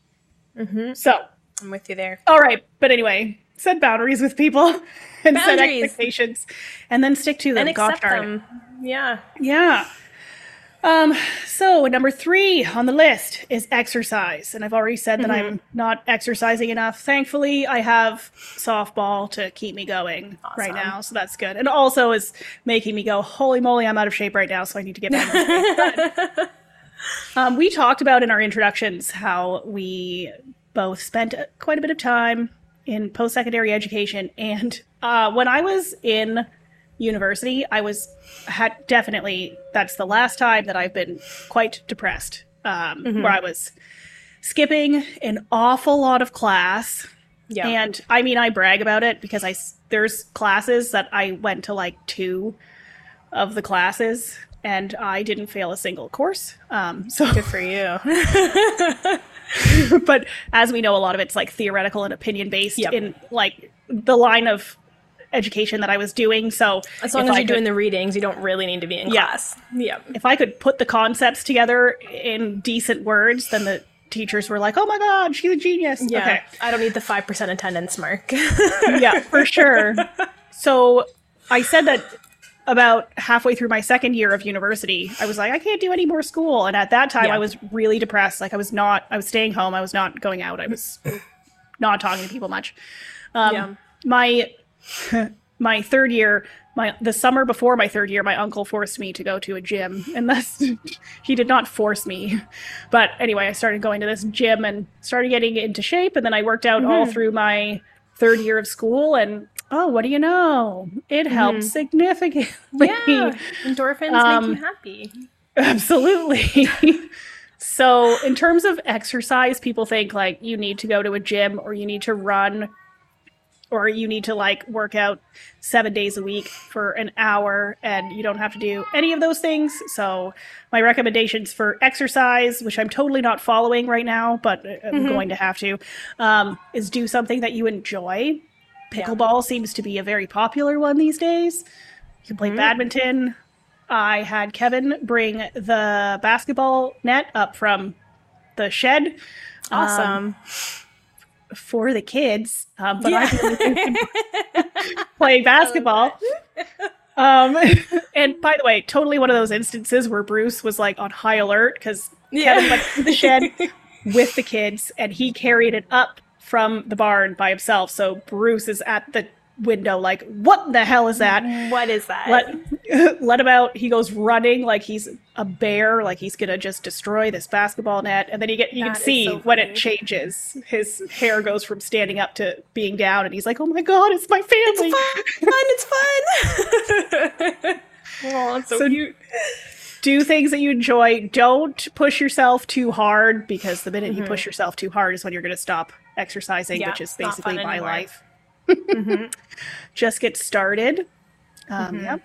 Mm-hmm.
So
I'm with you there.
All right, but anyway, set boundaries with people and set expectations, and then stick to them.
And accept them. Yeah.
Yeah. Um, so number three on the list is exercise. And I've already said that I'm not exercising enough. Thankfully, I have softball to keep me going right now. So that's good. And also is making me go, holy moly, I'm out of shape right now. So I need to get back in shape. But, um, we talked about in our introductions how we both spent quite a bit of time in post-secondary education. And uh, when I was in university, I was had definitely that's the last time that I've been quite depressed. Um, Where I was skipping an awful lot of class,
Yeah.
and I mean I brag about it because I there's classes that I went to like two of the classes, and I didn't fail a single course. Um, so
Good for you.
but as we know, a lot of it's like theoretical and opinion based
Yep.
in like the line of education that I was doing. So
As long as
I
you're
could-
doing the readings, you don't really need to be in
Yeah.
class. Yeah.
if I could put the concepts together in decent words, then the teachers were like, "Oh my god, she's a genius."
Yeah.
Okay.
I don't need the 5% attendance mark.
yeah, for sure. So I said that about halfway through my second year of university, I was like, I can't do any more school. And at that time,
Yeah.
I was really depressed. Like, I was not, I was staying home. I was not going out. I was not talking to people much. Um,
Yeah.
My, my third year, my the summer before my third year, my uncle forced me to go to a gym, and that's he did not force me, but anyway, I started going to this gym and started getting into shape, and then I worked out all through my third year of school, and oh, what do you know? It helped significantly.
yeah. Endorphins
Um,
make you happy.
Absolutely. so, in terms of exercise, people think like you need to go to a gym or you need to run or you need to like work out seven days a week for an hour and you don't have to do any of those things. So, my recommendations for exercise, which I'm totally not following right now, but uh, I'm mm-hmm. going to have to, um, is do something that you enjoy.
Yeah.
Pickleball seems to be a very popular one these days. You can play mm-hmm. badminton. I had Kevin bring the basketball net up from the shed um,
Awesome.
For the kids, um, but
Yeah.
I playing basketball. Um, and by the way, totally one of those instances where Bruce was like on high alert because
Yeah.
Kevin went to the shed with the kids and he carried it up from the barn by himself. So Bruce is at the window, like, what the hell is that?
what is that?
let let him out. He goes running like he's a bear, like he's gonna just destroy this basketball net. And then you get you
That
can see
so
when it changes. His hair goes from standing up to being down, and he's like, "Oh my god, it's my family!"
fun. It's fun. oh, it's so,
So
cute.
Do things that you enjoy. Don't push yourself too hard because the minute you push yourself too hard is when you're gonna stop exercising,
Mm-hmm. Yeah,
which is basically my
anymore.
life. Just get started. Um, Yep,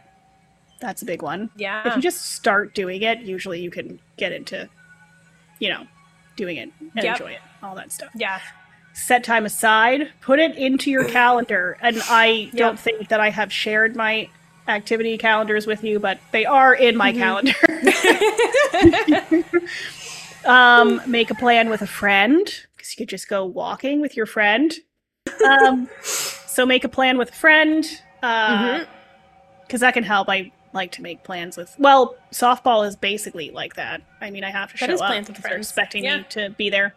that's a big one.
Mm-hmm. Yeah.
if you just start doing it, usually you can get into, you know, doing it and
Yep.
enjoy it, all that stuff.
yeah.
Set time aside, put it into your calendar. And I don't think that I have shared my activity calendars with you, but they are in my calendar. um, make a plan with a friend because you could just go walking with your friend. Um, so make a plan with a friend. Uh, because that can help. I like to make plans with. Well, softball is basically like that. I mean, I have to
That
show
is
up
plans with
because they're
friends.
expecting
Yeah.
me to be there.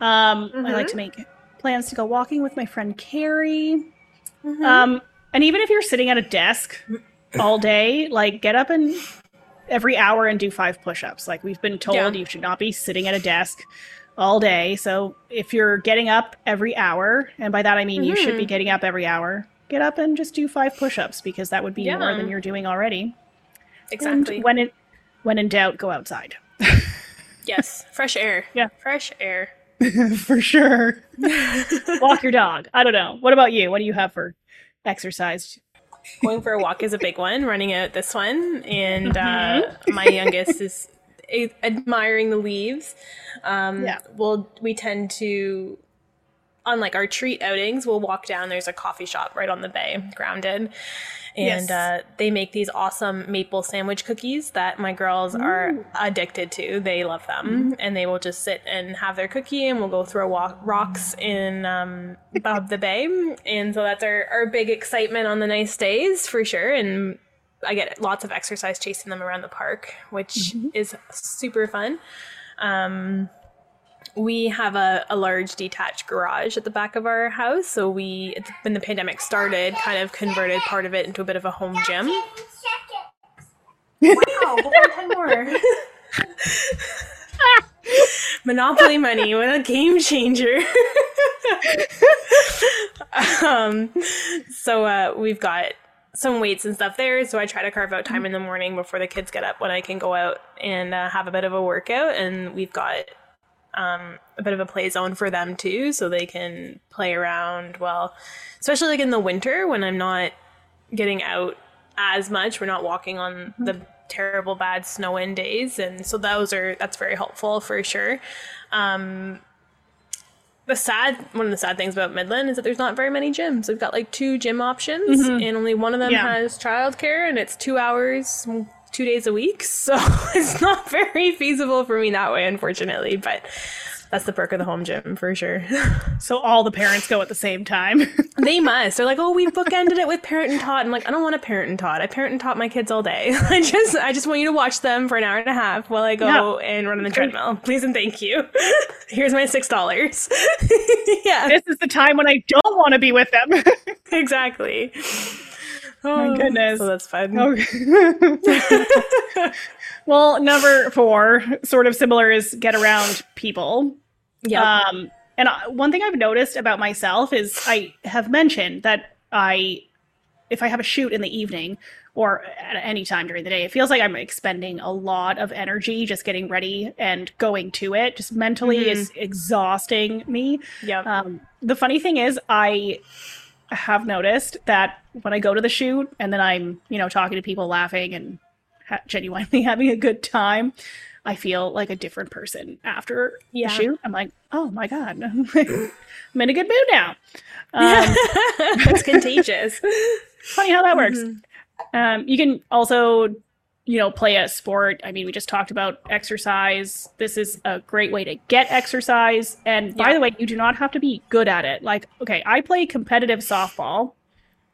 Um, I like to make plans to go walking with my friend Carrie.
Mm-hmm.
Um, and even if you're sitting at a desk all day, like get up and every hour and do five push-ups. Like we've been told,
Yeah.
you should not be sitting at a desk all day. So if you're getting up every hour, and by that I mean you should be
Mhm.
getting up every hour, get up and just do five push-ups because that would be more than you're doing already.
Exactly.
And when it when in doubt, go outside.
yes. Fresh air.
Yeah.
Fresh air.
for sure. Walk your dog. I don't know. What about you? What do you have for exercise?
Going for a walk is a big one. Running out this one, and uh,
Mm-hmm.
my youngest is a- admiring the leaves. Um,
Yeah.
Well, we tend to on like our treat outings, we'll walk down. There's a coffee shop right on the bay, grounded, and
Yes.
uh, they make these awesome maple sandwich cookies that my girls are addicted to. They love them, and they will just sit and have their cookie, and we'll go throw walk- rocks in um, above the bay, and so that's our our big excitement on the nice days for sure, and. I get lots of exercise chasing them around the park, which is super fun. Um, we have a, a large detached garage at the back of our house. So we, when the pandemic started, kind of converted part of it into a bit of a home gym. Wow, hold on, 10 more. Monopoly money, what a game changer. um, so uh, we've got some weights and stuff there. So I try to carve out time in the morning before the kids get up when I can go out and uh, have a bit of a workout. And we've got um, a bit of a play zone for them too, so they can play around. Well, especially like in the winter when I'm not getting out as much, we're not walking on the terrible bad snow in days, and so those are that's very helpful for sure. Um, the sad one of the sad things about Midland is that there's not very many gyms. We've got like two gym options, mm-hmm. and only one of them
Yeah.
has childcare, and it's two hours, two days a week. So it's not very feasible for me that way, unfortunately. But that's the perk of the home gym for sure.
So all the parents go at the same time.
they must. They're like, oh, we've bookended it with parent and tot. I'm like, I don't want to parent and tot. I parent and tot my kids all day. I just, I just want you to watch them for an hour and a half while I go and run on the treadmill. Please and thank you. Here's my six dollars. yeah,
this is the time when I don't want to be with them.
exactly. Oh
My goodness.
So that's fun.
Okay. Oh. well, number four, sort of similar, is get around people.
Yeah.
Um, and I, one thing I've noticed about myself is I have mentioned that I, if I have a shoot in the evening or at any time during the day, it feels like I'm expending a lot of energy just getting ready and going to it. Just mentally is exhausting me.
Yeah.
Um, the funny thing is, I have noticed that when I go to the shoot and then I'm, you know, talking to people, laughing and ha- genuinely having a good time, I feel like a different person after
Yeah.
the shoot. I'm like, oh my god, I'm in a good mood now. Um,
it's contagious.
funny how that works. Um, you can also, you know, play a sport. I mean, we just talked about exercise. This is a great way to get exercise. And by the way, you do not have to be good at it. Like, okay, I play competitive softball.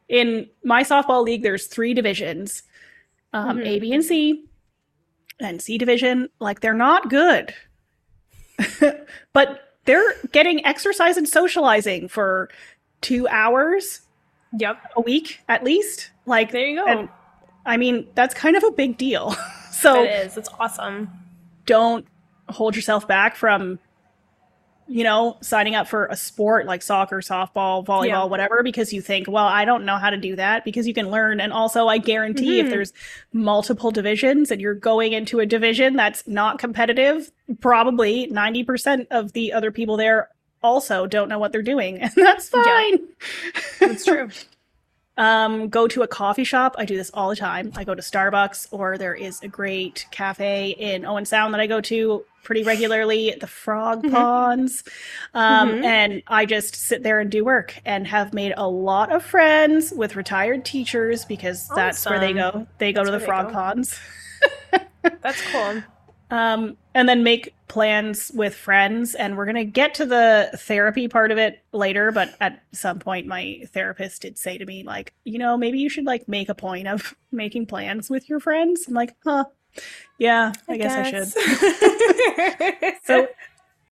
In my softball league, there's three divisions um,
Mhm.
A, B, and C. And C division, like, they're not good. but they're getting exercise and socializing for two hours
Yep.
a week at least. Like
There you go.
and I mean, that's kind of a big deal. so
it is. It's awesome.
don't hold yourself back from you know, signing up for a sport like soccer, softball, volleyball,
Yeah.
whatever, because you think, well, I don't know how to do that, because you can learn. And also, I guarantee if
Mhm.
there's multiple divisions and you're going into a division that's not competitive, probably 90% of the other people there also don't know what they're doing. And that's
Yeah.
fine.
It's true.
Um, go to a coffee shop. I do this all the time. I go to Starbucks, or there is a great cafe in Owen Sound that I go to pretty regularly, the Frog
Mhm.
Ponds. Um,
Mhm.
And I just sit there and do work and have made a lot of friends with retired teachers because that's where they go. They go
That's
to the Frog. Ponds.
That's cool.
Um, and then make plans with friends. And we're going to get to the therapy part of it later. But at some point, my therapist did say to me, like, you know, maybe you should like make a point of making plans with your friends. I'm like, huh, yeah, I, guess, I should. So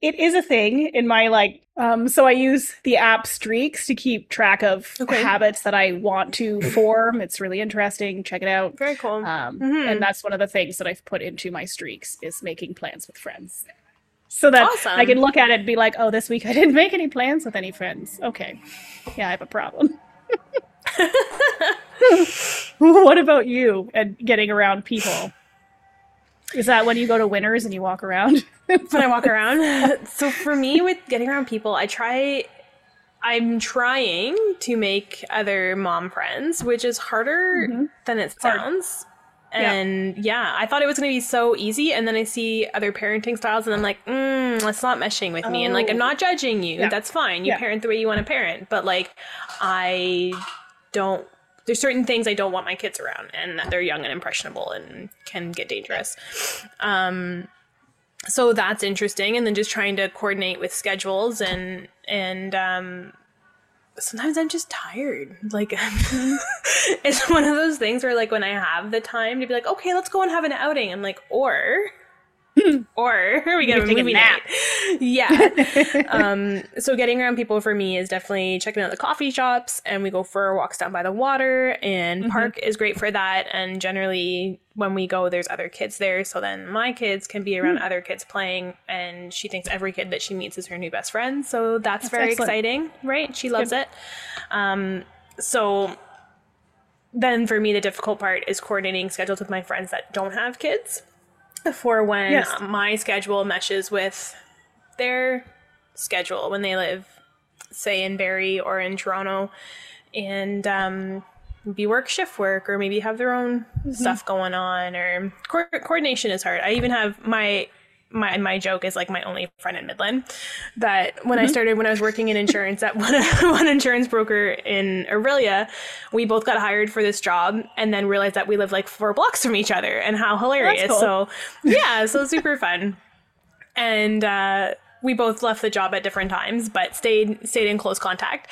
it is a thing in my like, um, so I use the app Streaks to keep track of
Okay.
habits that I want to form. It's really interesting. Check it out.
Very cool.
Um,
Mhm.
And that's one of the things that I've put into my streaks is making plans with friends. So that
Awesome.
I can look at it and be like, oh, this week I didn't make any plans with any friends. Okay. Yeah, I have a problem. what about you and getting around people? Is that when you go to Winners and you walk around?
when I walk around. so for me, with getting around people, I try. I'm trying to make other mom friends, which is harder
Mhm.
than it sounds.
Yeah.
And yeah. I thought it was going to be so easy, and then I see other parenting styles, and I'm like, mm, mm, that's not meshing with me. And like, I'm
Oh.
not judging you.
Yeah.
That's fine. You
Yeah.
parent the way you want to parent. But like, I don't, there's certain things I don't want my kids around and that they're young and impressionable and can get dangerous. Um, so that's interesting. And then just trying to coordinate with schedules and, and, um, sometimes I'm just tired. Like it's one of those things where like when I have the time to be like, okay, let's go and have an outing, I'm like, or or we get a
take a
movie
nap.
night. Yeah. um, so getting around people for me is definitely checking out the coffee shops and we go for walks down by the water and
Mm-hmm.
park is great for that. And generally when we go, there's other kids there. So then my kids can be around
Hmm.
other kids playing and she thinks every kid that she meets is her new best friend. So that's,
That's
very
excellent.
exciting, right? She loves it. Um, so then for me, the difficult part is coordinating schedules with my friends that don't have kids for when
Yes.
my schedule meshes with their schedule when they live, say, in Barrie or in Toronto, and um, be work shift work or maybe have their own stuff going on. Or co- coordination is hard. I even have my my my joke is like my only friend in Midland. That when I started when I was working in insurance at one one insurance broker in Orillia, we both got hired for this job and then realized that we live like four blocks from each other and how hilarious.
cool.
So yeah, so super fun. And uh we both left the job at different times, but stayed stayed in close contact.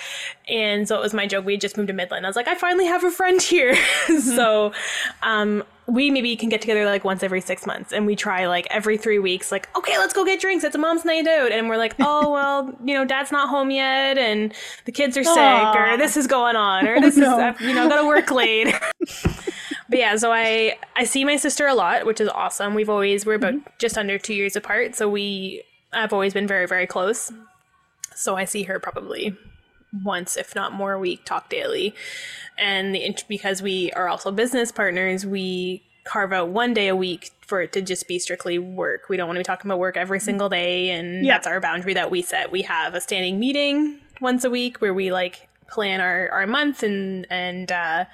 And so it was my joke. We had just moved to Midland. I was like, I finally have a friend here. so um, we maybe can get together like once every six months, and we try like every three weeks. Like, okay, let's go get drinks. It's a mom's night out, and we're like, oh well, you know, dad's not home yet, and the kids are sick,
Aw.
or this is going on, or
Oh,
this
no.
is you know, gotta work late. But yeah, so I I see my sister a lot, which is awesome. We've always we're about just under two years apart, so we I've always been very very close. So I see her probably once, if not more, a week, talk daily, and the because we are also business partners, we carve out one day a week for it to just be strictly work. We don't want to be talking about work every single day, and
Yeah.
that's our boundary that we set. We have a standing meeting once a week where we like plan our our month and and. uh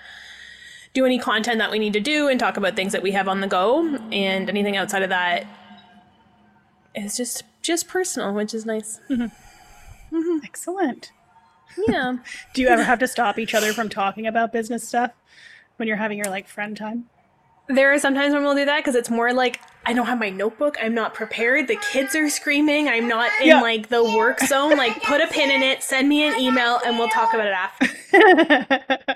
do any content that we need to do and talk about things that we have on the go and anything outside of that is just just personal which is nice mm-hmm. Mm-hmm.
Excellent.
yeah
Do you ever have to stop each other from talking about business stuff when you're having your like friend time?
there are sometimes when we'll do that because it's more like i don't have my notebook i'm not prepared the kids are screaming i'm not in
Yeah.
like the work zone like put a pin in it send me an email and we'll talk about it after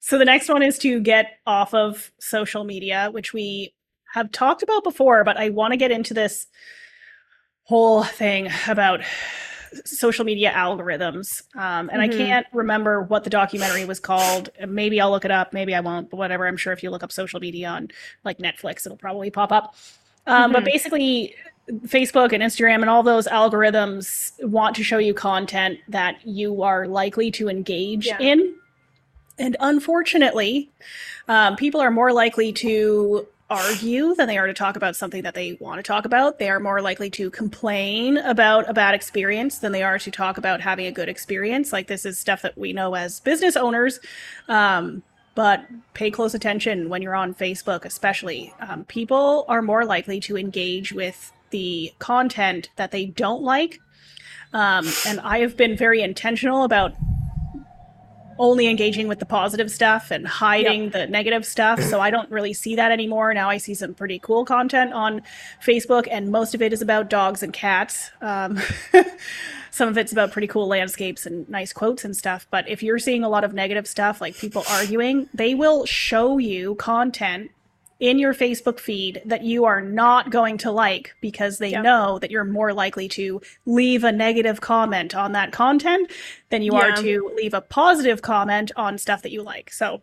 so the next one is to get off of social media, which we have talked about before, but I want to get into this whole thing about social media algorithms. Um, and I
Mhm.
can't remember what the documentary was called. Maybe I'll look it up. Maybe I won't. But whatever. I'm sure if you look up social media on like Netflix, it'll probably pop up. Um, But
Mhm.
basically, Facebook and Instagram and all those algorithms want to show you content that you are likely to engage
Yeah.
in. And unfortunately, um, people are more likely to argue than they are to talk about something that they want to talk about. They are more likely to complain about a bad experience than they are to talk about having a good experience. Like this is stuff that we know as business owners. Um, but pay close attention when you're on Facebook, especially. Um, people are more likely to engage with the content that they don't like. Um, and I have been very intentional about only engaging with the positive stuff and hiding the negative stuff. So I don't really see that anymore. Now I see some pretty cool content on Facebook, and most of it is about dogs and cats. Um, some of it's about pretty cool landscapes and nice quotes and stuff. But if you're seeing a lot of negative stuff, like people arguing, they will show you content in your Facebook feed that you are not going to like because they
Yeah.
know that you're more likely to leave a negative comment on that content than you are to leave a positive comment on stuff that you like. So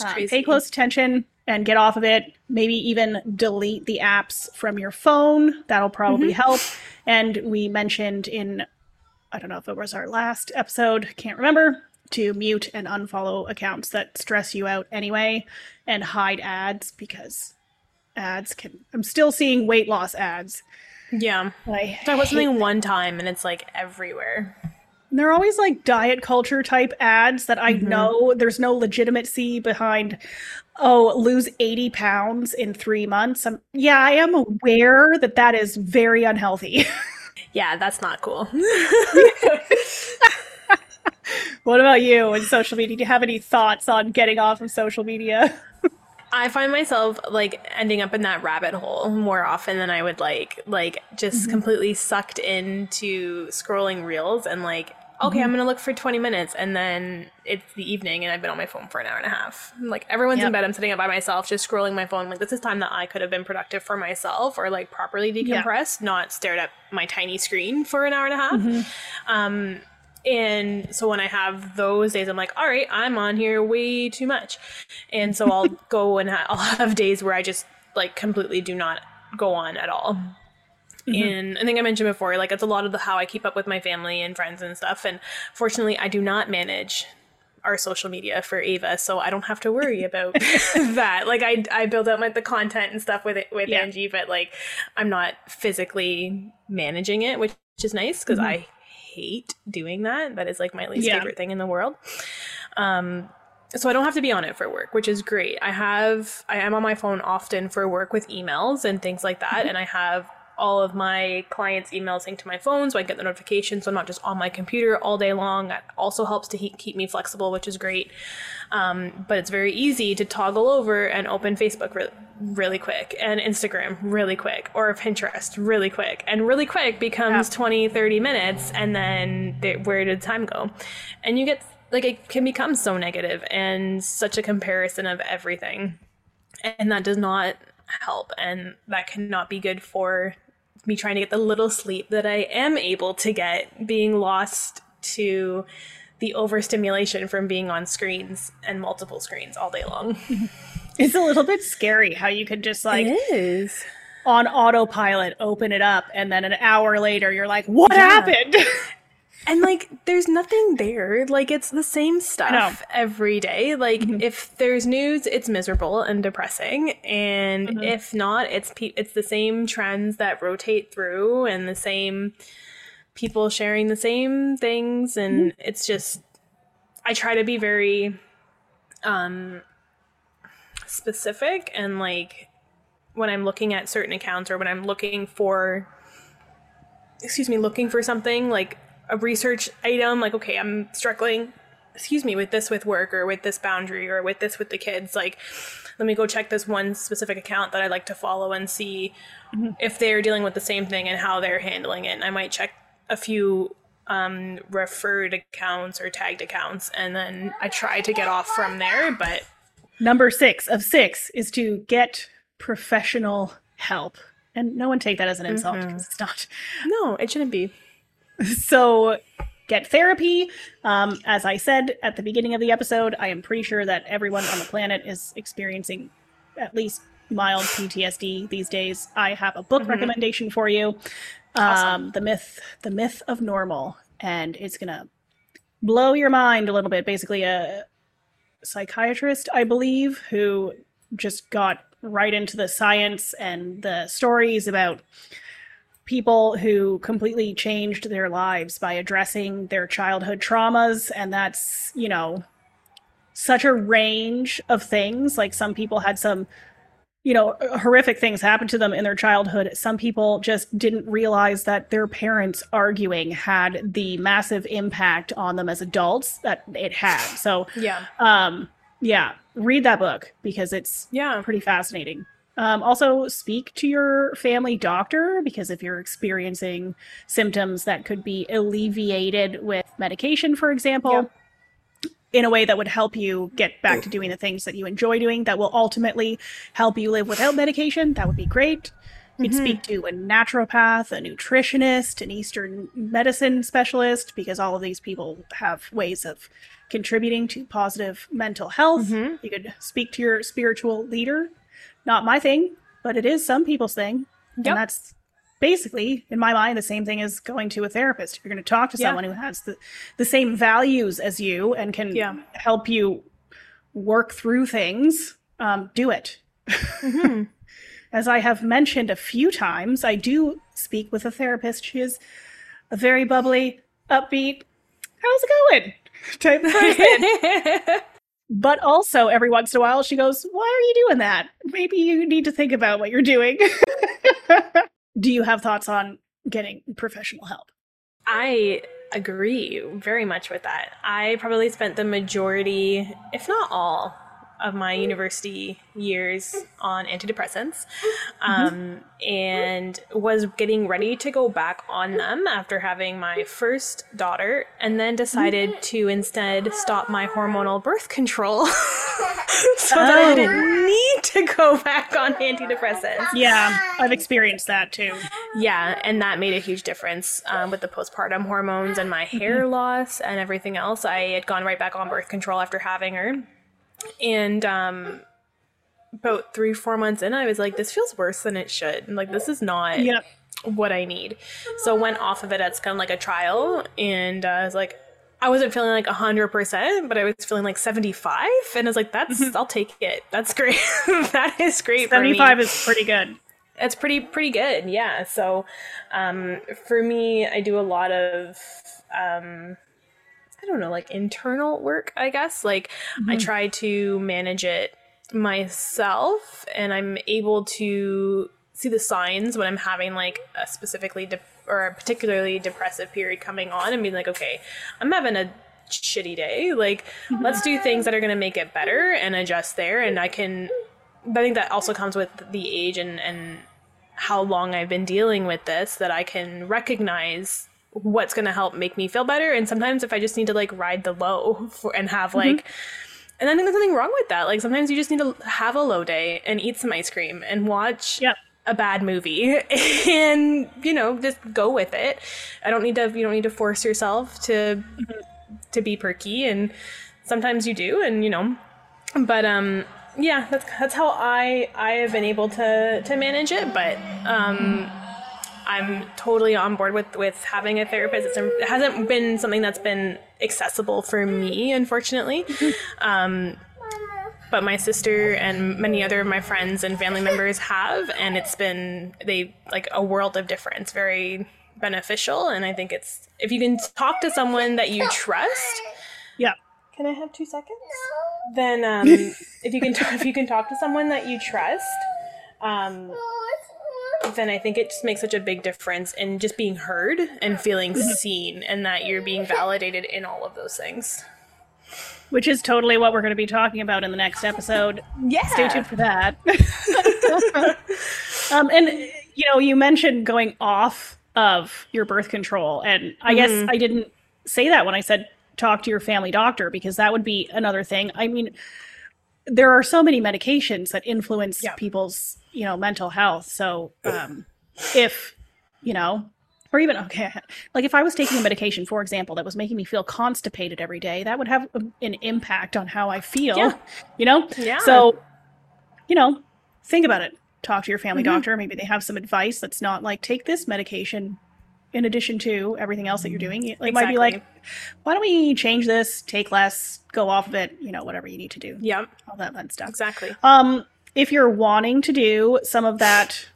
uh,
crazy
pay close attention and get off of it. Maybe even delete the apps from your phone. That'll probably mm-hmm. help. And we mentioned in, I don't know if it was our last episode, can't remember, to mute and unfollow accounts that stress you out anyway and hide ads because ads can. I'm still seeing weight loss ads.
yeah
I
talk about something one time and it's like everywhere
They're always like diet culture type ads that I
Mhm.
know there's no legitimacy behind. Oh, lose 80 pounds in three months. I'm, yeah, I am aware that that is very unhealthy.
Yeah, that's not cool.
what about you and social media? Do you have any thoughts on getting off of social media?
I find myself like ending up in that rabbit hole more often than I would like, like just mm-hmm. completely sucked into scrolling reels and like, okay, mm-hmm. I'm gonna look for 20 minutes and then it's the evening and I've been on my phone for an hour and a half. Like everyone's yep. in bed, I'm sitting up by myself, just scrolling my phone. Like this is time that I could have been productive for myself or like properly decompressed, not stared at my tiny screen for an hour and a half. Mm-hmm. Um, and so when I have those days, I'm like, all right, I'm on here way too much. And so I'll go and I'll have days where I just like completely do not go on at all. Mm-hmm. And I think I mentioned before, like it's a lot of the how I keep up with my family and friends and stuff. And fortunately, I do not manage our social media for Ava, so I don't have to worry about that. Like I I build out my the content and stuff with it with yeah. Angie, but like I'm not physically managing it, which is nice because mm-hmm. I hate doing that. That is like my least yeah. favorite thing in the world. Um, so I don't have to be on it for work, which is great. I have I am on my phone often for work with emails and things like that, mm-hmm. and I have all of my clients' emails synced to my phone so I get the notifications. So I'm not just on my computer all day long. That also helps to he- keep me flexible, which is great. Um, but it's very easy to toggle over and open Facebook re- really quick and Instagram really quick or Pinterest really quick. And really quick becomes yeah. 20, 30 minutes. And then where did time go? And you get like it can become so negative and such a comparison of everything. And that does not help. And that cannot be good for me trying to get the little sleep that I am able to get, being lost to the overstimulation from being on screens and multiple screens all day long.
It's a little bit scary how you could just like
it is
on autopilot open it up and then an hour later you're like what yeah. happened
and like there's nothing there like it's the same stuff every day like mm-hmm. if there's news it's miserable and depressing and mm-hmm. if not it's pe- it's the same trends that rotate through and the same people sharing the same things and mm-hmm. it's just i try to be very um specific and like when i'm looking at certain accounts or when i'm looking for excuse me looking for something like a research item like okay i'm struggling excuse me with this with work or with this boundary or with this with the kids like let me go check this one specific account that i like to follow and see mm-hmm. if they're dealing with the same thing and how they're handling it and i might check a few um, referred accounts or tagged accounts and then i try to get off from there but
number six of six is to get professional help and no one take that as an insult because mm-hmm. it's not
no it shouldn't be
so get therapy. Um, as I said at the beginning of the episode, I am pretty sure that everyone on the planet is experiencing at least mild PTSD these days. I have a book mm-hmm. recommendation for you. Awesome. Um, the myth, the myth of normal, and it's gonna blow your mind a little bit. Basically, a psychiatrist, I believe, who just got right into the science and the stories about people who completely changed their lives by addressing their childhood traumas and that's you know such a range of things. Like some people had some you know horrific things happen to them in their childhood. Some people just didn't realize that their parents arguing had the massive impact on them as adults that it had. So
yeah.
um yeah read that book because it's yeah. pretty fascinating um, also, speak to your family doctor because if you're experiencing symptoms that could be alleviated with medication, for example, yep. in a way that would help you get back to doing the things that you enjoy doing, that will ultimately help you live without medication, that would be great. You would mm-hmm. speak to a naturopath, a nutritionist, an Eastern medicine specialist, because all of these people have ways of contributing to positive mental health. Mm-hmm. You could speak to your spiritual leader not my thing, but it is some people's thing. Yep. And that's basically, in my mind, the same thing as going to a therapist. If you're going to talk to yeah. someone who has the, the same values as you and can yeah. help you work through things, um, do it. Mm-hmm. as I have mentioned a few times, I do speak with a therapist. She is a very bubbly, upbeat, how's it going? type person. But also, every once in a while, she goes, Why are you doing that? Maybe you need to think about what you're doing. Do you have thoughts on getting professional help.
I agree very much with that. I probably spent the majority, if not all, of my university years on antidepressants um, mm-hmm. and was getting ready to go back on them after having my first daughter and then decided mm-hmm. to instead stop my hormonal birth control so oh. that I didn't need to go back on antidepressants.
Yeah, I've experienced that too.
Yeah, and that made a huge difference um, with the postpartum hormones and my hair mm-hmm. loss and everything else. I had gone right back on birth control after having her and um about three four months in i was like this feels worse than it should. And like this is not
yep.
what i need. So I went off of it as kind of like a trial. And uh, i was like i wasn't feeling like 100% but i was feeling like 75 and i was like that's mm-hmm. i'll take it. That's great. That is great
75 is pretty good.
It's pretty pretty good. Yeah. So um, for me i do a lot of um, I don't know, like internal work, I guess. Like mm-hmm. I try to manage it myself and I'm able to see the signs when I'm having like a specifically de- or a particularly depressive period coming on and being like, okay, I'm having a shitty day. Like, mm-hmm. let's do things that are going to make it better and adjust there. And I can, I think that also comes with the age and, and how long I've been dealing with this that I can recognize what's going to help make me feel better and sometimes if i just need to like ride the low for, and have like mm-hmm. and i think there's nothing wrong with that like sometimes you just need to have a low day and eat some ice cream and watch
yep.
a bad movie and you know just go with it i don't need to you don't need to force yourself to mm-hmm. to be perky and sometimes you do and you know but um yeah that's that's how i i have been able to to manage it but um I'm totally on board with with having a therapist. it hasn't been something that's been accessible for me, unfortunately. Um, but my sister and many other of my friends and family members have, and it's been they like a world of difference. Very beneficial, and I think it's if you can talk to someone that you trust.
Yeah.
Can I have two seconds? Then, um, if you can, t- if you can talk to someone that you trust, um, then I think it just makes such a big difference in just being heard and feeling mm-hmm. seen and that you're being validated in all of those things.
Which is totally what we're going to be talking about in the next episode.
Yeah.
Stay tuned for that. um, and, you know, you mentioned going off of your birth control. And I mm-hmm. guess I didn't say that when I said talk to your family doctor because that would be another thing. I mean, there are so many medications that influence yeah. people's you know mental health so um if you know or even okay like if i was taking a medication for example that was making me feel constipated every day that would have an impact on how i feel yeah. you know
yeah
so you know think about it talk to your family mm-hmm. doctor maybe they have some advice that's not like take this medication in addition to everything else that you're doing. It exactly. might be like, why don't we change this, take less, go off of it, you know, whatever you need to do.
Yep.
All that fun stuff.
Exactly.
Um, if you're wanting to do some of that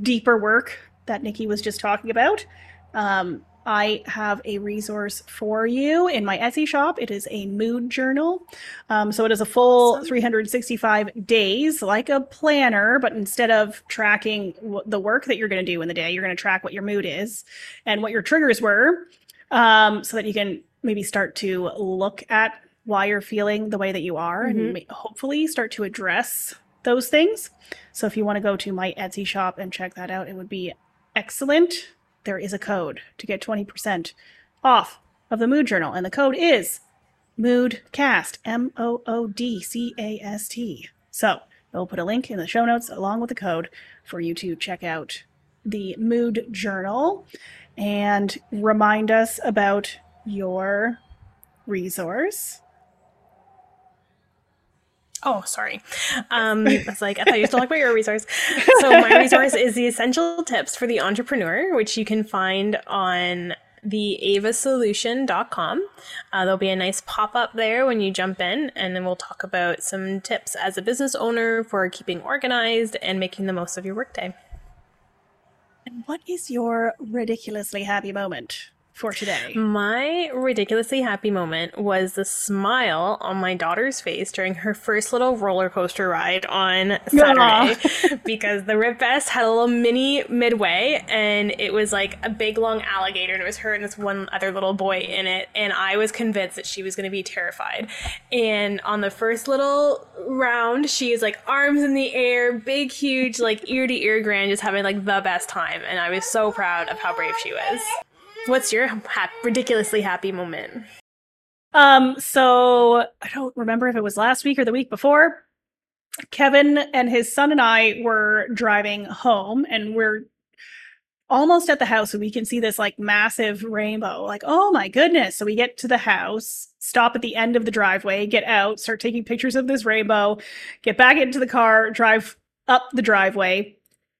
deeper work that Nikki was just talking about, um, I have a resource for you in my Etsy shop. It is a mood journal. Um, so it is a full awesome. 365 days, like a planner, but instead of tracking w- the work that you're going to do in the day, you're going to track what your mood is and what your triggers were um, so that you can maybe start to look at why you're feeling the way that you are mm-hmm. and hopefully start to address those things. So if you want to go to my Etsy shop and check that out, it would be excellent there is a code to get 20% off of the Mood Journal, and the code is Moodcast, M O O D C A S T. So we'll put a link in the show notes along with the code for you to check out the Mood Journal and remind us about your resource.
Oh, sorry. Um, I was like, I thought you still talking about your resource. So my resource is the essential tips for the entrepreneur, which you can find on the avasolution.com. Uh, there'll be a nice pop up there when you jump in, and then we'll talk about some tips as a business owner for keeping organized and making the most of your workday.
And what is your ridiculously happy moment? For today?
My ridiculously happy moment was the smile on my daughter's face during her first little roller coaster ride on Saturday because the Rib Fest had a little mini midway and it was like a big long alligator and it was her and this one other little boy in it and I was convinced that she was going to be terrified. And on the first little round, she is like arms in the air, big huge like ear to ear grin just having like the best time and I was so proud of how brave she was. What's your ha- ridiculously happy moment?
Um, so I don't remember if it was last week or the week before. Kevin and his son and I were driving home and we're almost at the house and we can see this like massive rainbow. Like, oh my goodness. So we get to the house, stop at the end of the driveway, get out, start taking pictures of this rainbow, get back into the car, drive up the driveway,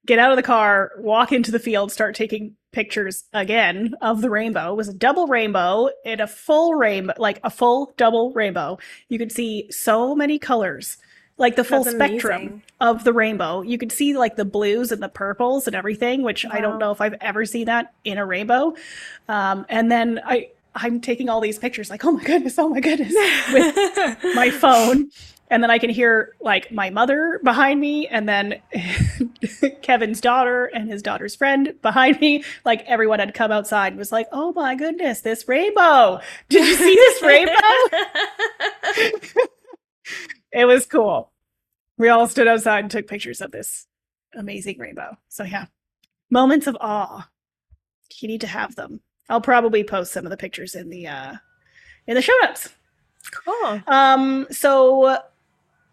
get out of the car, walk into the field, start taking pictures again of the rainbow. It was a double rainbow in a full rainbow, like a full double rainbow. You could see so many colors, like the full
That's
spectrum
amazing.
of the rainbow. You could see like the blues and the purples and everything, which I don't know if I've ever seen that in a rainbow. Um, and then I, I'm taking all these pictures, like, oh my goodness, oh my goodness, with my phone. And then I can hear like my mother behind me, and then Kevin's daughter and his daughter's friend behind me. Like everyone had come outside and was like, "Oh my goodness, this rainbow! Did you see this rainbow?" it was cool. We all stood outside and took pictures of this amazing rainbow. So yeah, moments of awe. You need to have them. I'll probably post some of the pictures in the uh, in the show notes.
cool.
Um, so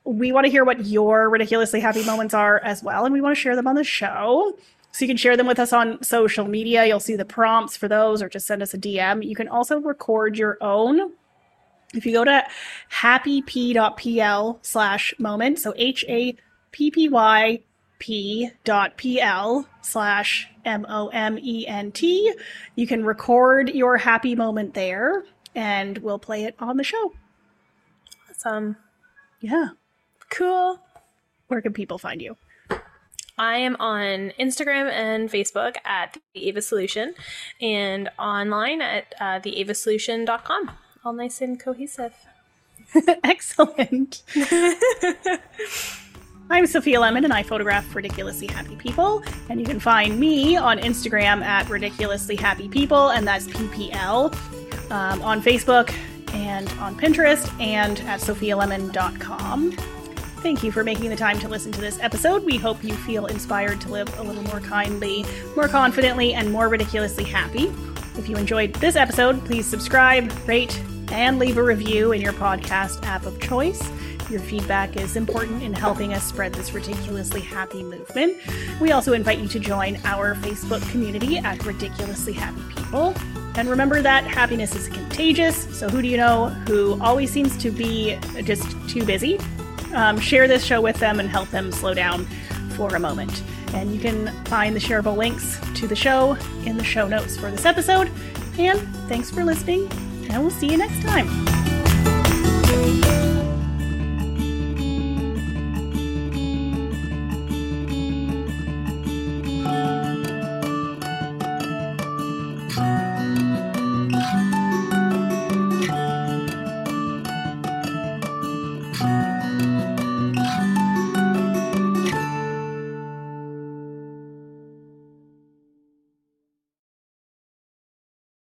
we want to hear what your ridiculously happy moments are as well, and we want to share them on the show. So you can share them with us on social media. You'll see the prompts for those, or just send us a DM. You can also record your own. If you go to happyp.pl slash moment, so H A P P Y P dot PL slash M O M E N T, you can record your happy moment there and we'll play it on the show.
Awesome.
Yeah.
Cool.
Where can people find you?
I am on Instagram and Facebook at the Ava Solution and online at uh, theavasolution.com. All nice and cohesive.
Excellent. I'm Sophia Lemon and I photograph ridiculously happy people. And you can find me on Instagram at ridiculously happy people, and that's PPL, um, on Facebook and on Pinterest and at sophialemon.com. Thank you for making the time to listen to this episode. We hope you feel inspired to live a little more kindly, more confidently, and more ridiculously happy. If you enjoyed this episode, please subscribe, rate, and leave a review in your podcast app of choice. Your feedback is important in helping us spread this ridiculously happy movement. We also invite you to join our Facebook community at Ridiculously Happy People. And remember that happiness is contagious, so who do you know who always seems to be just too busy? Um, share this show with them and help them slow down for a moment. And you can find the shareable links to the show in the show notes for this episode. And thanks for listening, and we'll see you next time.